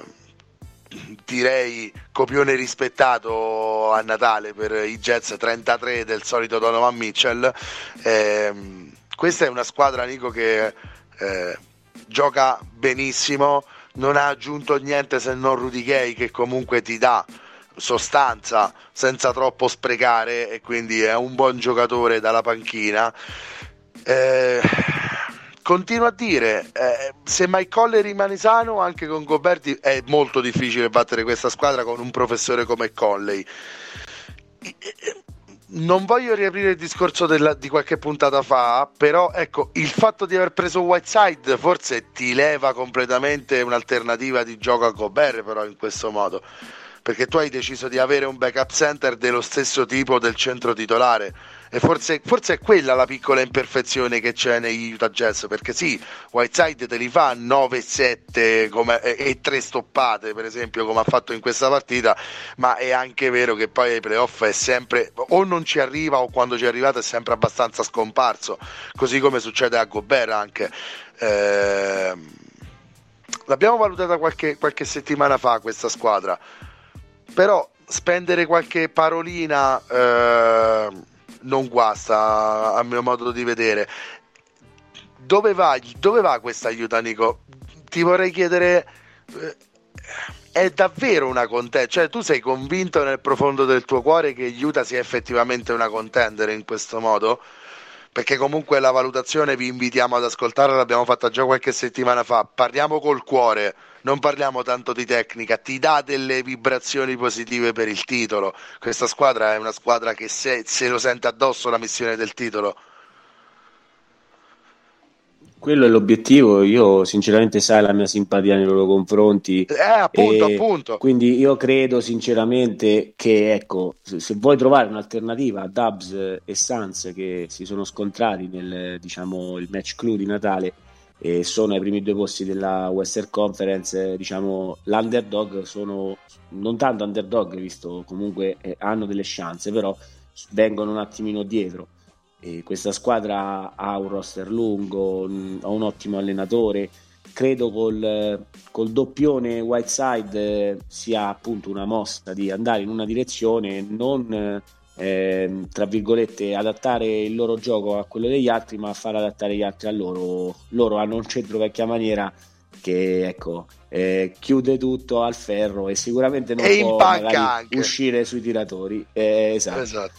direi copione rispettato a Natale per i Jets 33 del solito Donovan Mitchell. Eh, questa è una squadra Nico che eh, gioca benissimo non ha aggiunto niente se non Rudy Gay che comunque ti dà sostanza senza troppo sprecare e quindi è un buon giocatore dalla panchina. Eh, continuo a dire, eh, se Mike Colle rimane sano anche con Goberti è molto difficile battere questa squadra con un professore come Colley non voglio riaprire il discorso della, di qualche puntata fa, però ecco, il fatto di aver preso Whiteside forse ti leva completamente un'alternativa di gioco a Gobert, però in questo modo, perché tu hai deciso di avere un backup center dello stesso tipo del centro titolare E forse, forse, è quella la piccola imperfezione che c'è negli Utah Jazz, perché sì, Whiteside te li fa 9-7 come, e 3 stoppate, per esempio, come ha fatto in questa partita, ma è anche vero che poi ai playoff è sempre o non ci arriva o quando ci è arrivato è sempre abbastanza scomparso, così come succede a Gobert anche. Eh, l'abbiamo valutata qualche, qualche settimana fa questa squadra, però spendere qualche parolina... Eh, non guasta a mio modo di vedere. Dove va, dove va questa aiuta, Nico? Ti vorrei chiedere, eh, è davvero una contender? Cioè, tu sei convinto nel profondo del tuo cuore che Utah sia effettivamente una contender in questo modo? Perché comunque la valutazione vi invitiamo ad ascoltarla, l'abbiamo fatta già qualche settimana fa. Parliamo col cuore non parliamo tanto di tecnica, ti dà delle vibrazioni positive per il titolo. Questa squadra è una squadra che se, se lo sente addosso la missione del titolo. Quello è l'obiettivo, io sinceramente sai la mia simpatia nei loro confronti. Eh, appunto, appunto. Quindi io credo sinceramente che, ecco, se, se vuoi trovare un'alternativa a Dubs e Sans che si sono scontrati nel, diciamo, il match clou di Natale, e sono ai primi due posti della Western Conference, diciamo l'underdog sono non tanto underdog visto comunque eh, hanno delle chance, però vengono un attimino dietro. E questa squadra ha un roster lungo, ha un ottimo allenatore. Credo col, col doppione Whiteside eh, sia appunto una mossa di andare in una direzione non eh, tra virgolette, adattare il loro gioco a quello degli altri, ma far adattare gli altri a loro. Loro hanno un centro vecchia maniera che ecco, eh, chiude tutto al ferro e sicuramente non e può uscire sui tiratori. Eh, esatto. esatto.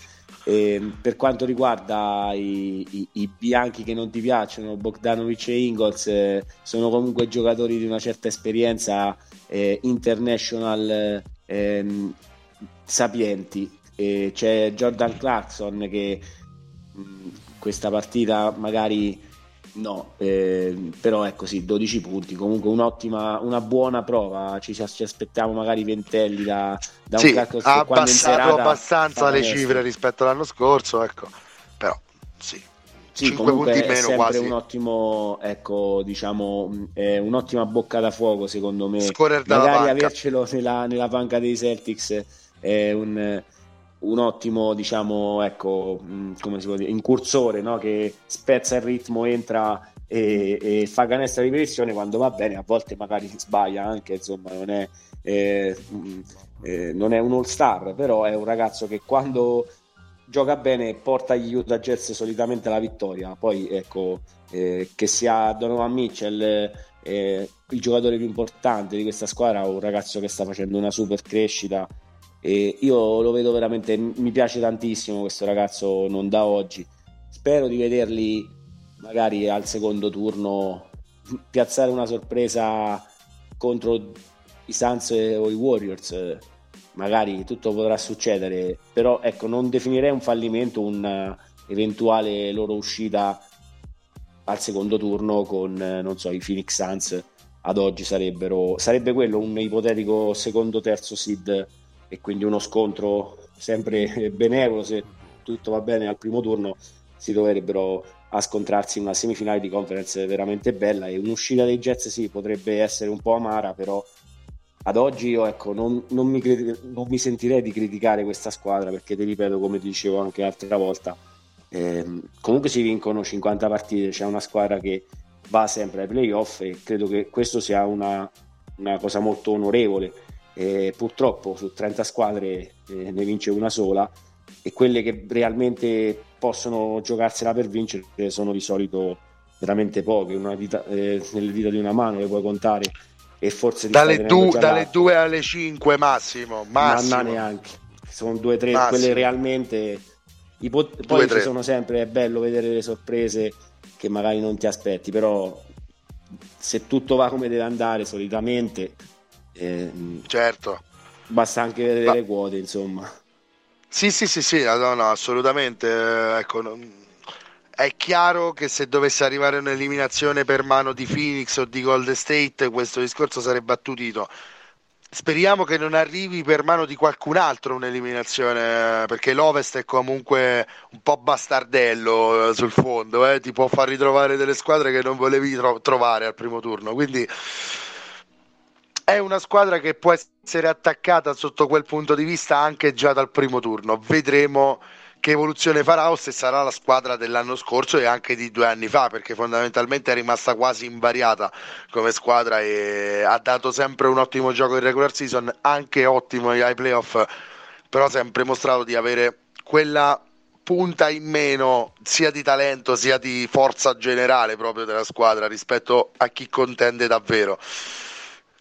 E, per quanto riguarda i, i, i, bianchi che non ti piacciono, Bogdanovic e Ingols eh, sono comunque giocatori di una certa esperienza eh, international ehm, sapienti e c'è Jordan Clarkson che mh, mm, questa partita magari no, eh, però è così, 12 punti, comunque un'ottima, una buona prova, ci, ci aspettiamo magari ventelli da, da sì, un Clarkson ha abbassato abbastanza le cifre rispetto all'anno scorso, ecco, però sì. Sì, 5 punti in meno quasi. un ottimo, ecco, diciamo, è un'ottima bocca da fuoco secondo me. Scorrer Magari avercelo nella, nella panca dei Celtics è un, un ottimo, diciamo, ecco, mm, come si può dire, incursore no? che spezza il ritmo, entra e, e, fa canestro di ripetizione quando va bene, a volte magari sbaglia anche, insomma, non è, eh, mm, eh, non è un all star, però è un ragazzo che quando gioca bene porta gli Utah Jazz solitamente alla vittoria. Poi ecco, eh, che sia Donovan Mitchell eh, il giocatore più importante di questa squadra, un ragazzo che sta facendo una super crescita e io lo vedo veramente, mi piace tantissimo questo ragazzo, non da oggi. Spero di vederli magari al secondo turno piazzare una sorpresa contro i Suns o i Warriors. Magari tutto potrà succedere, però ecco, non definirei un fallimento un'eventuale loro uscita al secondo turno con, non so, i Phoenix Suns ad oggi sarebbero, sarebbe quello un ipotetico secondo terzo seed e quindi uno scontro sempre benevolo se tutto va bene al primo turno si dovrebbero a scontrarsi in una semifinale di conference veramente bella. E un'uscita dei Jets sì potrebbe essere un po' amara però ad oggi io ecco, non, non, mi credi- non, mi sentirei di criticare questa squadra perché ti ripeto come ti dicevo anche l'altra volta ehm, comunque si vincono 50 partite c'è una squadra che va sempre ai playoff e credo che questo sia una, una cosa molto onorevole e purtroppo su 30 squadre eh, ne vince una sola e quelle che realmente possono giocarsela per vincere sono di solito veramente poche, dita, eh, nelle dita di una mano le puoi contare e forse dalle, du- dalle 2 alle 5 massimo, massimo. ma neanche. Sono 2-3 quelle realmente pot- poi ci sono sempre è bello vedere le sorprese che magari non ti aspetti però se tutto va come deve andare solitamente eh, certo. Basta anche vedere Ma... le quote, insomma. Sì, sì, sì, sì, no, no, assolutamente. Eh, ecco, è chiaro che se dovesse arrivare un'eliminazione per mano di Phoenix o di Golden State, questo discorso sarebbe attutito. speriamo che non arrivi per mano di qualcun altro un'eliminazione, perché l'Ovest è comunque un po' bastardello eh, sul fondo, eh? ti può far ritrovare delle squadre che non volevi tro- trovare al primo turno, quindi è una squadra che può essere attaccata sotto quel punto di vista anche già dal primo turno, vedremo che evoluzione farà o se sarà la squadra dell'anno scorso e anche di due anni fa, perché fondamentalmente è rimasta quasi invariata come squadra e ha dato sempre un ottimo gioco in regular season, anche ottimo ai playoff, però sempre mostrato di avere quella punta in meno sia di talento sia di forza generale proprio della squadra rispetto a chi contende davvero.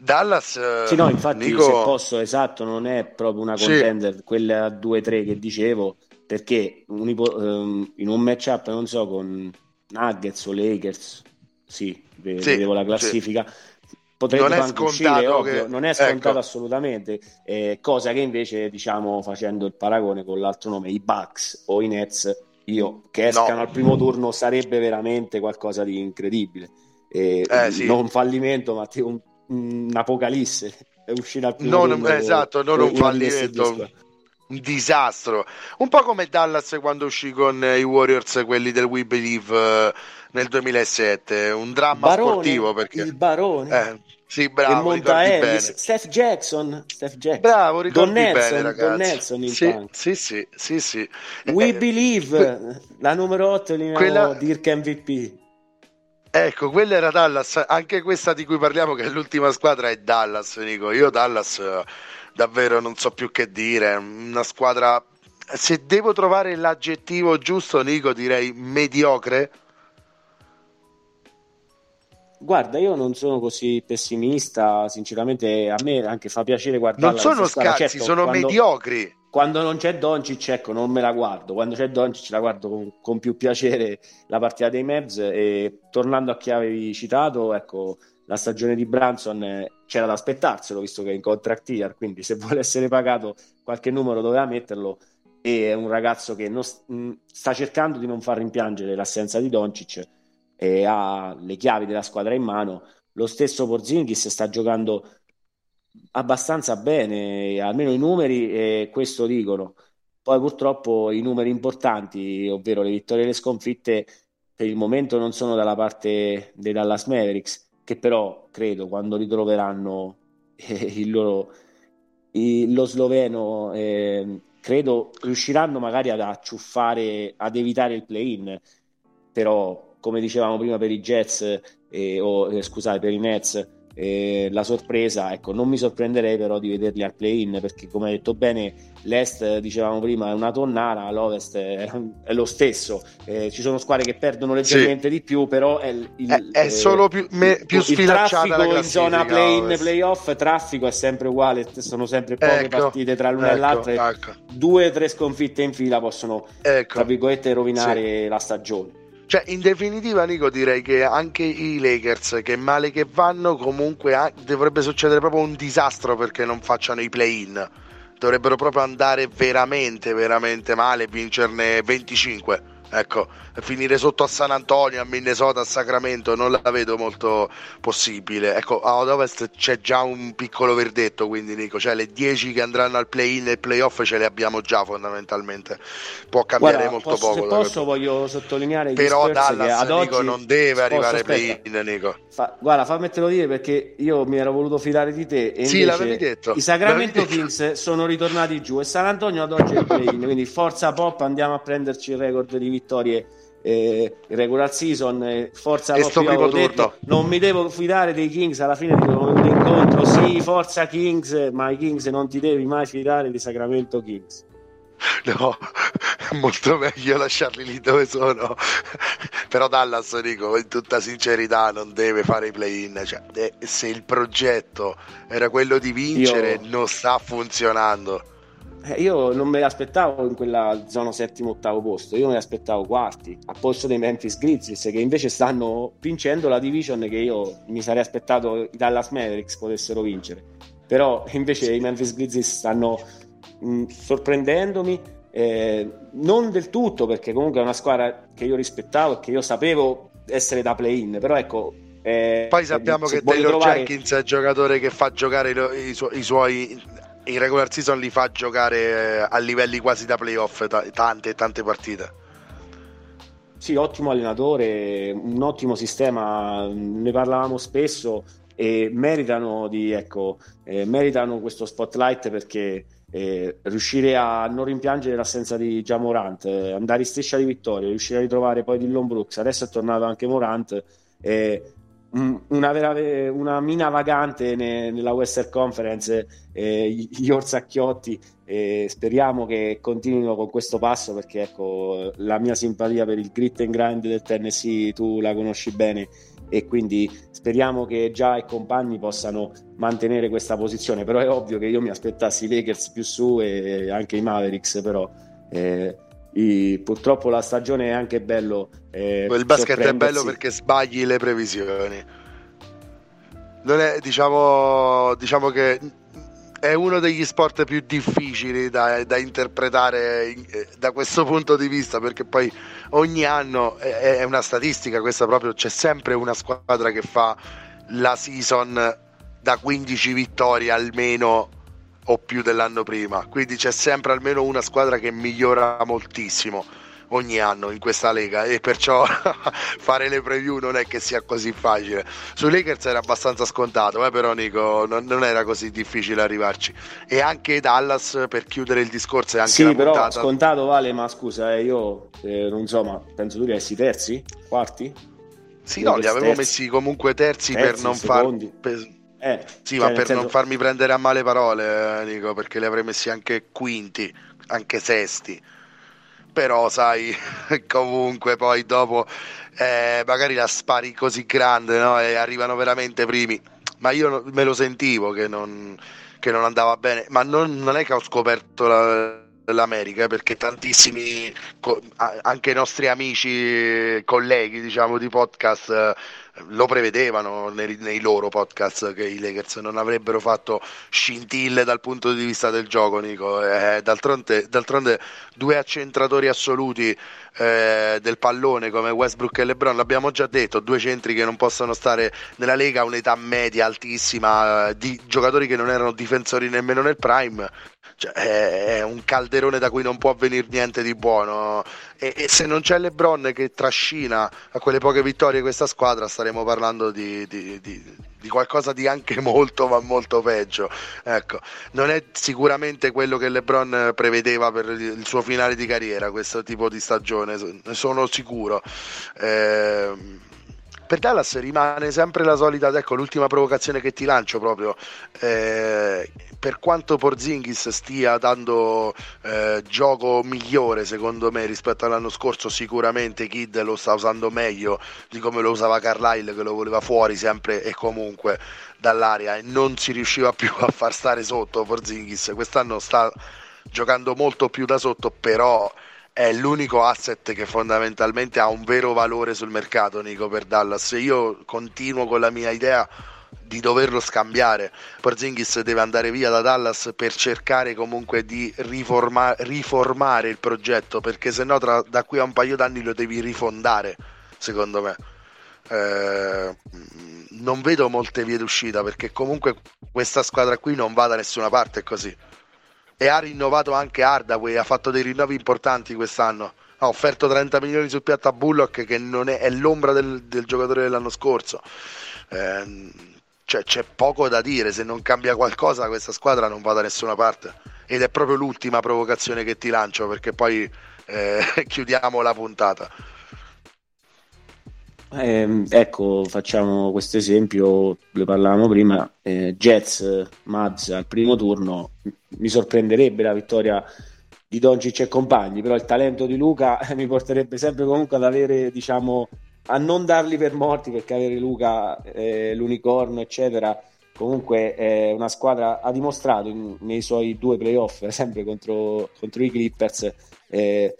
Dallas, eh, sì, no, infatti, Nico... se posso, esatto, non è proprio una contender, sì. quella 2-3 che dicevo, perché un ipo- um, in un matchup, non so, con Nuggets o Lakers, sì, vedevo la classifica. Sì. Potrebbe non anche uscire, ovvio, non è scontato ecco. assolutamente, eh, cosa che invece, diciamo, facendo il paragone con l'altro nome, i Bucks o i Nets, io che escano no. al primo turno sarebbe veramente qualcosa di incredibile. Eh, eh, sì. Non un fallimento, ma un, un'apocalisse. Uscire al primo non, turno. Esatto, non un fallimento un disastro. Un po' come Dallas quando uscì con i Warriors, quelli del We Believe eh, nel 2007. Un dramma barone, sportivo perché... Il barone. Eh, sì, bravo, Steph Jackson, Steph Jackson. Bravo, ricordi Don Nelson, bene, ragazzi. Don Nelson sì, sì, sì, sì, sì. We eh, Believe, que... la numero 8 Quella... Dirk MVP. Ecco, quella era Dallas, anche questa di cui parliamo che è l'ultima squadra è Dallas, Nico. Io Dallas davvero non so più che dire. Una squadra. Se devo trovare l'aggettivo giusto, Nico, direi mediocre. Guarda, io non sono così pessimista, sinceramente a me anche fa piacere guardare. Non sono scarsi, certo, sono quando, mediocri. Quando non c'è Doncic, ecco, non me la guardo. Quando c'è Doncic la guardo con, con più piacere la partita dei Mavs e tornando a chi avevi citato, ecco, la stagione di Branson eh, c'era da aspettarselo visto che è in contract year, quindi se vuole essere pagato qualche numero doveva metterlo e è un ragazzo che non, mm, sta cercando di non far rimpiangere l'assenza di Doncic e ha le chiavi della squadra in mano. Lo stesso Porzingis sta giocando abbastanza bene, almeno i numeri e questo dicono. Poi purtroppo i numeri importanti, ovvero le vittorie e le sconfitte, per il momento non sono dalla parte dei Dallas Mavericks che però credo quando ritroveranno eh, il loro, il, lo sloveno, eh, credo riusciranno magari ad acciuffare, ad evitare il play-in, però come dicevamo prima per i Jets, eh, o eh, scusate, per i Nets, eh, la sorpresa, ecco, non mi sorprenderei però di vederli al play-in perché come hai detto bene l'Est, dicevamo prima, è una tonnara, l'Ovest è, è lo stesso, eh, ci sono squadre che perdono leggermente sì. di più, però è, il, il, è, è solo più, me, più il traffico in zona play-in, play-off, traffico è sempre uguale, sono sempre poche ecco, partite tra l'una ecco, e l'altra, ecco. due o tre sconfitte in fila possono, ecco. tra virgolette, rovinare sì. la stagione. Cioè, in definitiva, Nico, direi che anche i Lakers, che male che vanno, comunque dovrebbe succedere proprio un disastro perché non facciano i play-in. Dovrebbero proprio andare veramente, veramente male e vincerne 25 ecco, finire sotto a San Antonio, a Minnesota, a Sacramento non la vedo molto possibile. Ecco, ad Ovest c'è già un piccolo verdetto, quindi Nico, cioè le 10 che andranno al play-in e play-off ce le abbiamo già fondamentalmente. Può cambiare Guarda, molto posso, poco. Se posso voglio sottolineare Però Dallas, ad Nico, oggi... non deve arrivare ai play-in, Nico. Fa, guarda, fammetelo dire perché io mi ero voluto fidare di te e sì, l'avevi detto. i Sacramento l'avevi Kings detto. sono ritornati giù e San Antonio ad oggi è il play-in, quindi forza pop andiamo a prenderci il record di vittoria vittorie eh, regular season, eh, forza Loppi, avevo detto, non mi devo fidare dei Kings, alla fine devo venire incontro, sì, forza Kings, ma i Kings non ti devi mai fidare di Sacramento Kings. No, è molto meglio lasciarli lì dove sono. Però Dallas, dico, in tutta sincerità, non deve fare i play-in. Cioè, se il progetto era quello di vincere, Io... non sta funzionando. Eh, io non me l'aspettavo in quella zona settimo ottavo posto, io me l'aspettavo quarti a posto dei Memphis Grizzlies che invece stanno vincendo la division che io mi sarei aspettato i Dallas Mavericks potessero vincere. Però invece i Memphis Grizzlies stanno mh, mm, sorprendendomi, eh, non del tutto perché comunque è una squadra che io rispettavo e che io sapevo essere da play-in, però ecco Eh, Poi sappiamo che Taylor trovare... Jenkins è il giocatore che fa giocare i, su- i suoi in regular season li fa giocare eh, a livelli quasi da playoff t- tante tante partite. Sì, ottimo allenatore, un ottimo sistema, ne parlavamo spesso e meritano, di, ecco, eh, meritano questo spotlight perché eh, riuscire a non rimpiangere l'assenza di Jamorant, eh, andare in striscia di vittoria, riuscire a ritrovare poi Dillon Brooks, adesso è tornato anche Morant, eh, una, vera, una mina vagante ne, nella Western Conference, eh, gli Orsacchiotti, eh, speriamo che continuino con questo passo perché ecco, la mia simpatia per il grit and grind del Tennessee tu la conosci bene e quindi speriamo che già i compagni possano mantenere questa posizione, però è ovvio che io mi aspettassi i Lakers più su e anche i Mavericks, però eh, i, purtroppo la stagione è anche bello. Eh, il basket è bello perché sbagli le previsioni. Non è, diciamo, diciamo che è uno degli sport più difficili da, da interpretare eh, da questo punto di vista perché poi ogni anno è, è, una statistica questa proprio c'è sempre una squadra che fa la season da 15 vittorie almeno o più dell'anno prima quindi c'è sempre almeno una squadra che migliora moltissimo ogni anno in questa lega e perciò fare le preview non è che sia così facile. Sui Lakers era abbastanza scontato, eh, però Nico non, non, era così difficile arrivarci. E anche Dallas per chiudere il discorso è anche Sì, però puntata... scontato vale, ma scusa, eh, io eh, non so, ma penso tu li avessi terzi, quarti? Sì, no, li avevo terzi. messi comunque terzi, terzi per non far per... Eh, sì, cioè, ma per senso... non farmi prendere a male parole, eh, Nico, perché li avrei messi anche quinti, anche sesti però sai, comunque poi dopo eh, magari la spari così grande no? e arrivano veramente primi, ma io me lo sentivo che non, che non andava bene, ma non, non, è che ho scoperto la, l'America perché tantissimi, anche i nostri amici, colleghi diciamo di podcast lo prevedevano nei, nei, loro podcast che i Lakers non avrebbero fatto scintille dal punto di vista del gioco, Nico. Eh, d'altronde, d'altronde, due accentratori assoluti eh, del pallone come Westbrook e LeBron, l'abbiamo già detto, due centri che non possono stare nella Lega a un'età media altissima eh, di giocatori che non erano difensori nemmeno nel prime cioè, è un calderone da cui non può venire niente di buono. E, e, se non c'è LeBron che trascina a quelle poche vittorie questa squadra, staremo parlando di, di, di, di qualcosa di anche molto, ma molto peggio. Ecco, non è sicuramente quello che LeBron prevedeva per il suo finale di carriera, questo tipo di stagione, ne sono sicuro. Eh, per Dallas rimane sempre la solita, ecco l'ultima provocazione che ti lancio proprio, eh, per quanto Porzingis stia dando eh, gioco migliore secondo me rispetto all'anno scorso, sicuramente Kid lo sta usando meglio di come lo usava Carlisle che lo voleva fuori sempre e comunque dall'aria e non si riusciva più a far stare sotto Porzingis, quest'anno sta giocando molto più da sotto però è l'unico asset che fondamentalmente ha un vero valore sul mercato, Nico, per Dallas. Io continuo con la mia idea di doverlo scambiare. Porzingis deve andare via da Dallas per cercare comunque di riforma- riformare il progetto, perché se no tra- da qui a un paio d'anni lo devi rifondare, secondo me. Eh, non vedo molte vie d'uscita perché comunque questa squadra qui non va da nessuna parte così e ha rinnovato anche Hardaway, ha fatto dei rinnovi importanti quest'anno. Ha offerto 30 milioni sul piatto a Bullock che non è, è l'ombra del, del, giocatore dell'anno scorso. Eh, cioè, c'è poco da dire, se non cambia qualcosa questa squadra non va da nessuna parte. Ed è proprio l'ultima provocazione che ti lancio perché poi eh, chiudiamo la puntata. Eh, ecco, facciamo questo esempio, ne parlavamo prima, eh, Jets, Mads al primo turno, mi sorprenderebbe la vittoria di Doncic e compagni, però il talento di Luca mi porterebbe sempre comunque ad avere, diciamo, a non darli per morti perché avere Luca, eh, l'unicorno, eccetera, comunque è una squadra, ha dimostrato in, nei suoi due playoff, sempre contro, contro i Clippers, eh,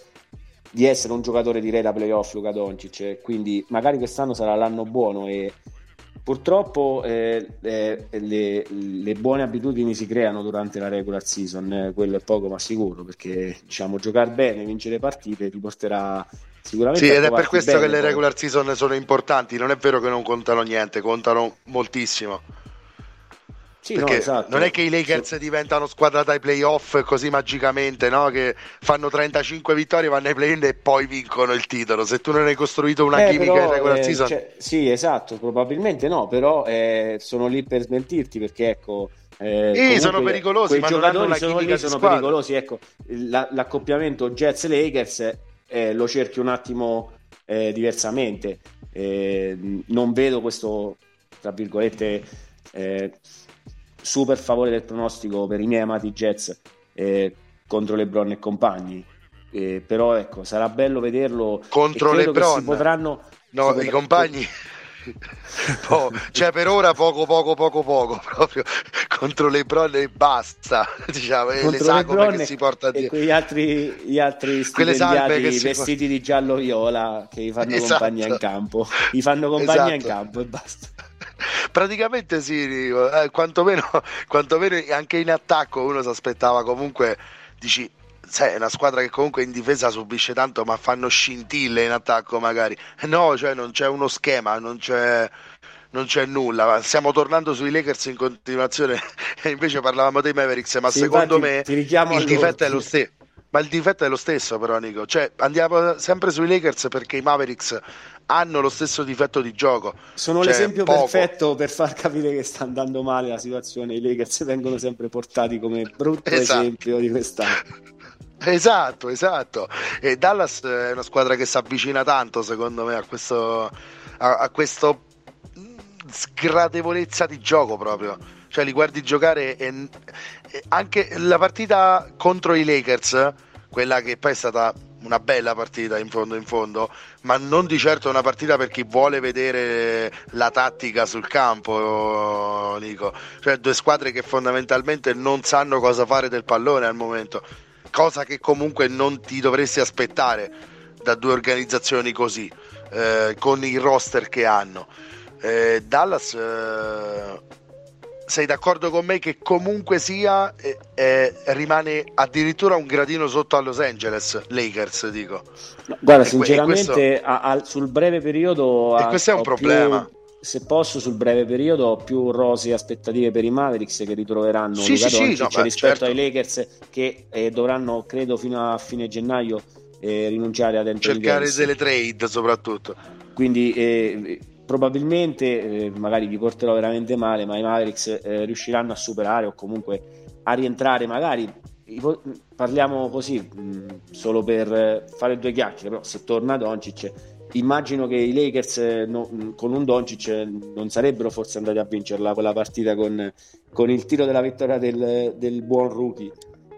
di essere un giocatore di da playoff Luca Doncic, quindi magari quest'anno sarà l'anno buono e purtroppo eh, eh, le, le, buone abitudini si creano durante la regular season, eh, quello è poco ma sicuro, perché diciamo giocare bene, vincere partite ti porterà sicuramente sì, ed è per questo bene, che le regular season sono importanti. Non è vero che non contano niente, contano moltissimo. Sì, no, esatto. non è che i Lakers sì. diventano squadra dai playoff così magicamente, no? che fanno 35 vittorie, vanno ai play-in e poi vincono il titolo. Se tu non hai costruito una eh, chimica però, in regular eh, season... Cioè, sì, esatto, probabilmente no, però eh, sono lì per smentirti perché ecco... Eh, sono pericolosi, quei giocatori sono lì, sono pericolosi. Ecco, la, l'accoppiamento Jets-Lakers eh, lo cerchi un attimo eh, diversamente. Eh, non vedo questo, tra virgolette, eh, super favore del pronostico per i miei amati Jets eh, contro LeBron e compagni. Eh, però ecco, sarà bello vederlo contro LeBron. Si potranno, no, si potranno... i compagni. po- cioè per ora poco poco poco poco proprio contro LeBron e basta diciamo contro le sagome che si porta dietro quegli altri, gli altri vestiti di giallo viola che gli fanno esatto. compagnia in campo gli fanno compagnia esatto. in campo e basta praticamente sì, eh, quantomeno, quantomeno anche in attacco uno si aspettava comunque, dici, sai, è una squadra che comunque in difesa subisce tanto, ma fanno scintille in attacco magari. No, cioè non c'è uno schema, non c'è, non c'è nulla. Stiamo tornando sui Lakers in continuazione e invece parlavamo dei Mavericks, ma sì, secondo infatti, me il difetto è lo stesso. Ma il difetto è lo stesso, però, Nico. Cioè, andiamo sempre sui Lakers perché i Mavericks hanno lo stesso difetto di gioco. Sono cioè, l'esempio poco. perfetto per far capire che sta andando male la situazione. I Lakers vengono sempre portati come brutto esatto. esempio di quest'anno. Esatto, esatto. E Dallas è una squadra che si avvicina tanto, secondo me, a questo, a, a questo sgradevolezza di gioco proprio. Cioè, li guardi giocare e, e anche la partita contro i Lakers, quella che poi è stata una bella partita in fondo in fondo, ma non di certo una partita per chi vuole vedere la tattica sul campo, Nico. Cioè due squadre che fondamentalmente non sanno cosa fare del pallone al momento, cosa che comunque non ti dovresti aspettare da due organizzazioni così, eh, con il roster che hanno. Eh, Dallas eh, sei d'accordo con me che comunque sia eh, eh, rimane addirittura un gradino sotto a Los Angeles Lakers dico guarda e sinceramente questo... a, a, sul breve periodo e questo è un problema più, se posso sul breve periodo ho più rose aspettative per i Mavericks che ritroveranno sì, sì, sì, no, rispetto certo. ai Lakers che eh, dovranno credo fino a fine gennaio eh, rinunciare ad Anthony cercare Davis. delle trade soprattutto quindi eh, probabilmente eh, magari vi porterò veramente male, ma i Mavericks eh, riusciranno a superare o comunque a rientrare magari. Parliamo così mh, solo per fare due chiacchiere però se torna Doncic immagino che i Lakers no, con un Doncic non sarebbero forse andati a vincerla quella partita con, con il tiro della vittoria del, del buon rookie.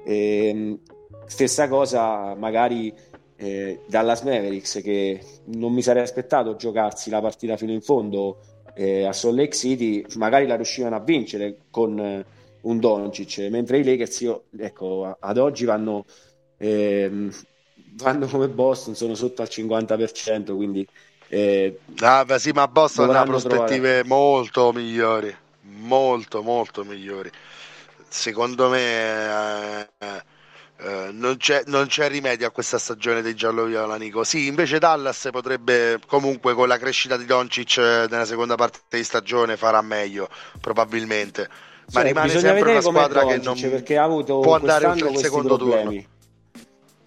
E, ehm, stessa cosa magari eh, Dallas Mavericks che non mi sarei aspettato giocarsi la partita fino in fondo eh, a Salt Lake City magari la riuscivano a vincere con eh, un Doncic mentre i Lakers io, ecco, ad oggi vanno, ehm, vanno come Boston sono sotto al 50% quindi eh, ah, sì, ma Boston ha prospettive trovare... molto migliori molto molto migliori. Secondo me eh, non, c'è, non, c'è, rimedio a questa stagione dei giallo-viola, Nico. Sì, invece Dallas potrebbe comunque con la crescita di Doncic eh, nella seconda parte di stagione farà meglio, probabilmente. Ma sì, rimane sempre una squadra che non perché ha avuto può andare oltre il secondo problemi. turno.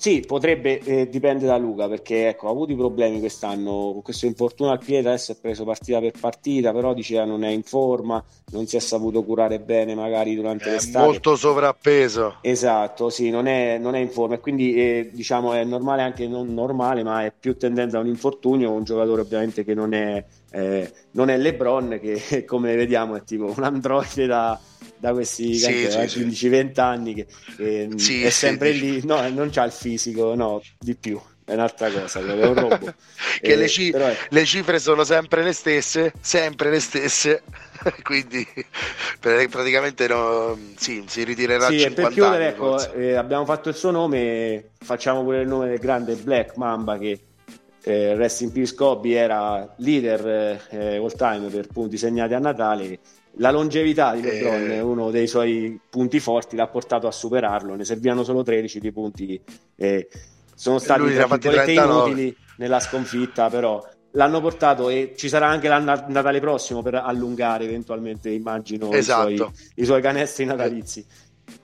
Sì, potrebbe, eh, dipende da Luca, perché ecco, ha avuto i problemi quest'anno con questo infortunio al piede, adesso è preso partita per partita, però diceva non è in forma, non si è saputo curare bene magari durante è l'estate. molto sovrappeso. Esatto, sì, non è, non è in forma e quindi eh, diciamo è normale anche non normale, ma è più tendente a un infortunio, un giocatore ovviamente che non è, eh, non è Lebron, che come vediamo è tipo un androide da da questi sì, sì, 15-20 anni che, sì, è sempre lì, no, non c'ha il fisico, no, di più. È un'altra cosa, è un robo. che eh, le, ci- è... le, cifre sono sempre le stesse, sempre le stesse, quindi praticamente no, sì, si ritirerà sì, 50 per chiudere, ecco, eh, abbiamo fatto il suo nome, facciamo pure il nome del grande Black Mamba che eh, Rest in Peace Kobe era leader eh, all time per punti segnati a Natale la longevità di LeBron, eh... uno dei suoi punti forti, l'ha portato a superarlo. Ne servivano solo 13 di punti. Eh, sono stati inutili. nella sconfitta, però l'hanno portato e ci sarà anche l'anno Natale prossimo per allungare eventualmente, immagino, esatto. i, suoi, i, suoi, canestri natalizi.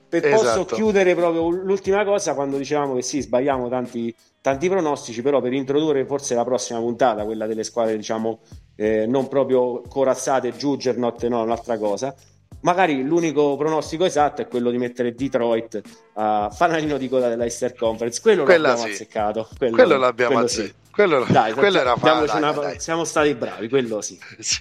Per esatto. posso chiudere proprio l'ultima cosa quando dicevamo che sì, sbagliamo tanti, tanti pronostici, però per introdurre forse la prossima puntata, quella delle squadre diciamo eh, non proprio corazzate, Juggernaut, no, un'altra cosa magari l'unico pronostico esatto è quello di mettere Detroit a fanalino di coda dell'Eister Conference quello Quella l'abbiamo sì. azzeccato quello, quello l'abbiamo quello azzeccato sì. quello, dai, quello era fa, dai, una... dai. siamo stati bravi quello sì. sì.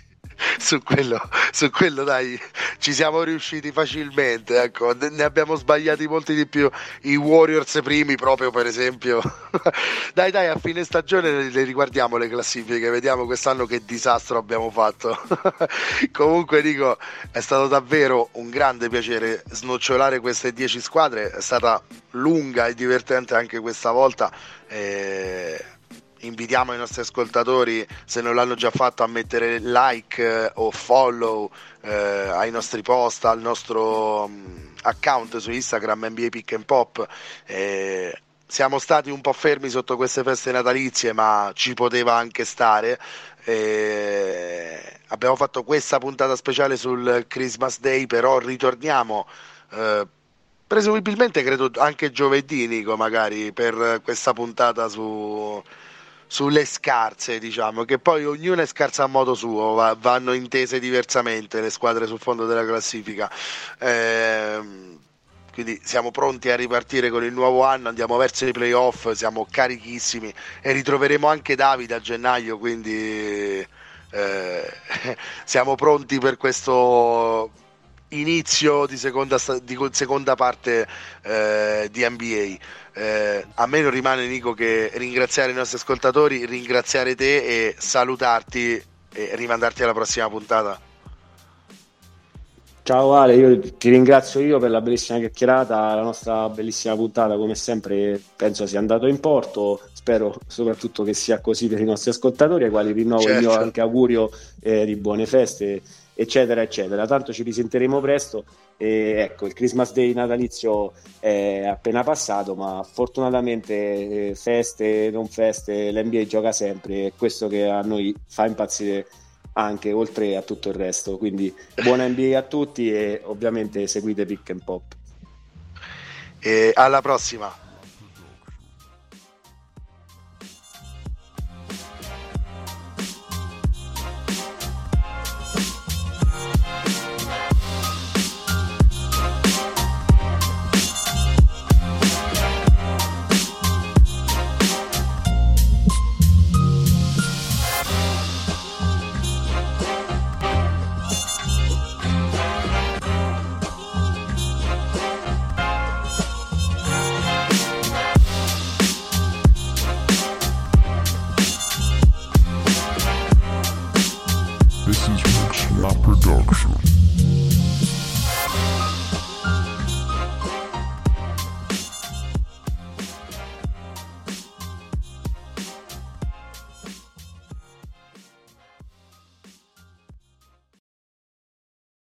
Su quello, su quello dai, ci siamo riusciti facilmente. Ecco. Ne abbiamo sbagliati molti di più. I Warriors primi, proprio per esempio. dai, dai, a fine stagione le riguardiamo le classifiche, vediamo quest'anno che disastro abbiamo fatto. Comunque, dico, è stato davvero un grande piacere snocciolare queste 10 squadre. È stata lunga e divertente anche questa volta. E invitiamo i nostri ascoltatori, se non l'hanno già fatto, a mettere like eh, o follow eh, ai nostri post, al nostro um, account su Instagram NBA Pick and Pop. Eh, siamo stati un po' fermi sotto queste feste natalizie, ma ci poteva anche stare. Eh, abbiamo fatto questa puntata speciale sul Christmas Day, però ritorniamo eh, presumibilmente credo anche giovedì Nico magari per questa puntata su, sulle scarse, diciamo, che poi ognuna è scarsa a modo suo, va, vanno intese diversamente le squadre sul fondo della classifica. Eh, quindi siamo pronti a ripartire con il nuovo anno, andiamo verso i playoff, siamo carichissimi e ritroveremo anche Davide a gennaio, quindi eh, siamo pronti per questo inizio di seconda, di seconda parte eh, di NBA. Eh, a me non rimane Nico che ringraziare i nostri ascoltatori, ringraziare te e salutarti e rimandarti alla prossima puntata. Ciao Ale, io ti ringrazio io per la bellissima chiacchierata, la nostra bellissima puntata come sempre penso sia andato in porto, spero soprattutto che sia così per i nostri ascoltatori ai quali rinnovo certo. il mio anche augurio eh, di buone feste eccetera, eccetera. Tanto ci risentiremo presto. E ecco, il Christmas Day natalizio è appena passato, ma fortunatamente eh, feste, non feste, l'NBA gioca sempre. È questo che a noi fa impazzire anche oltre a tutto il resto. Quindi buona NBA a tutti e ovviamente seguite Pick and Pop. E alla prossima.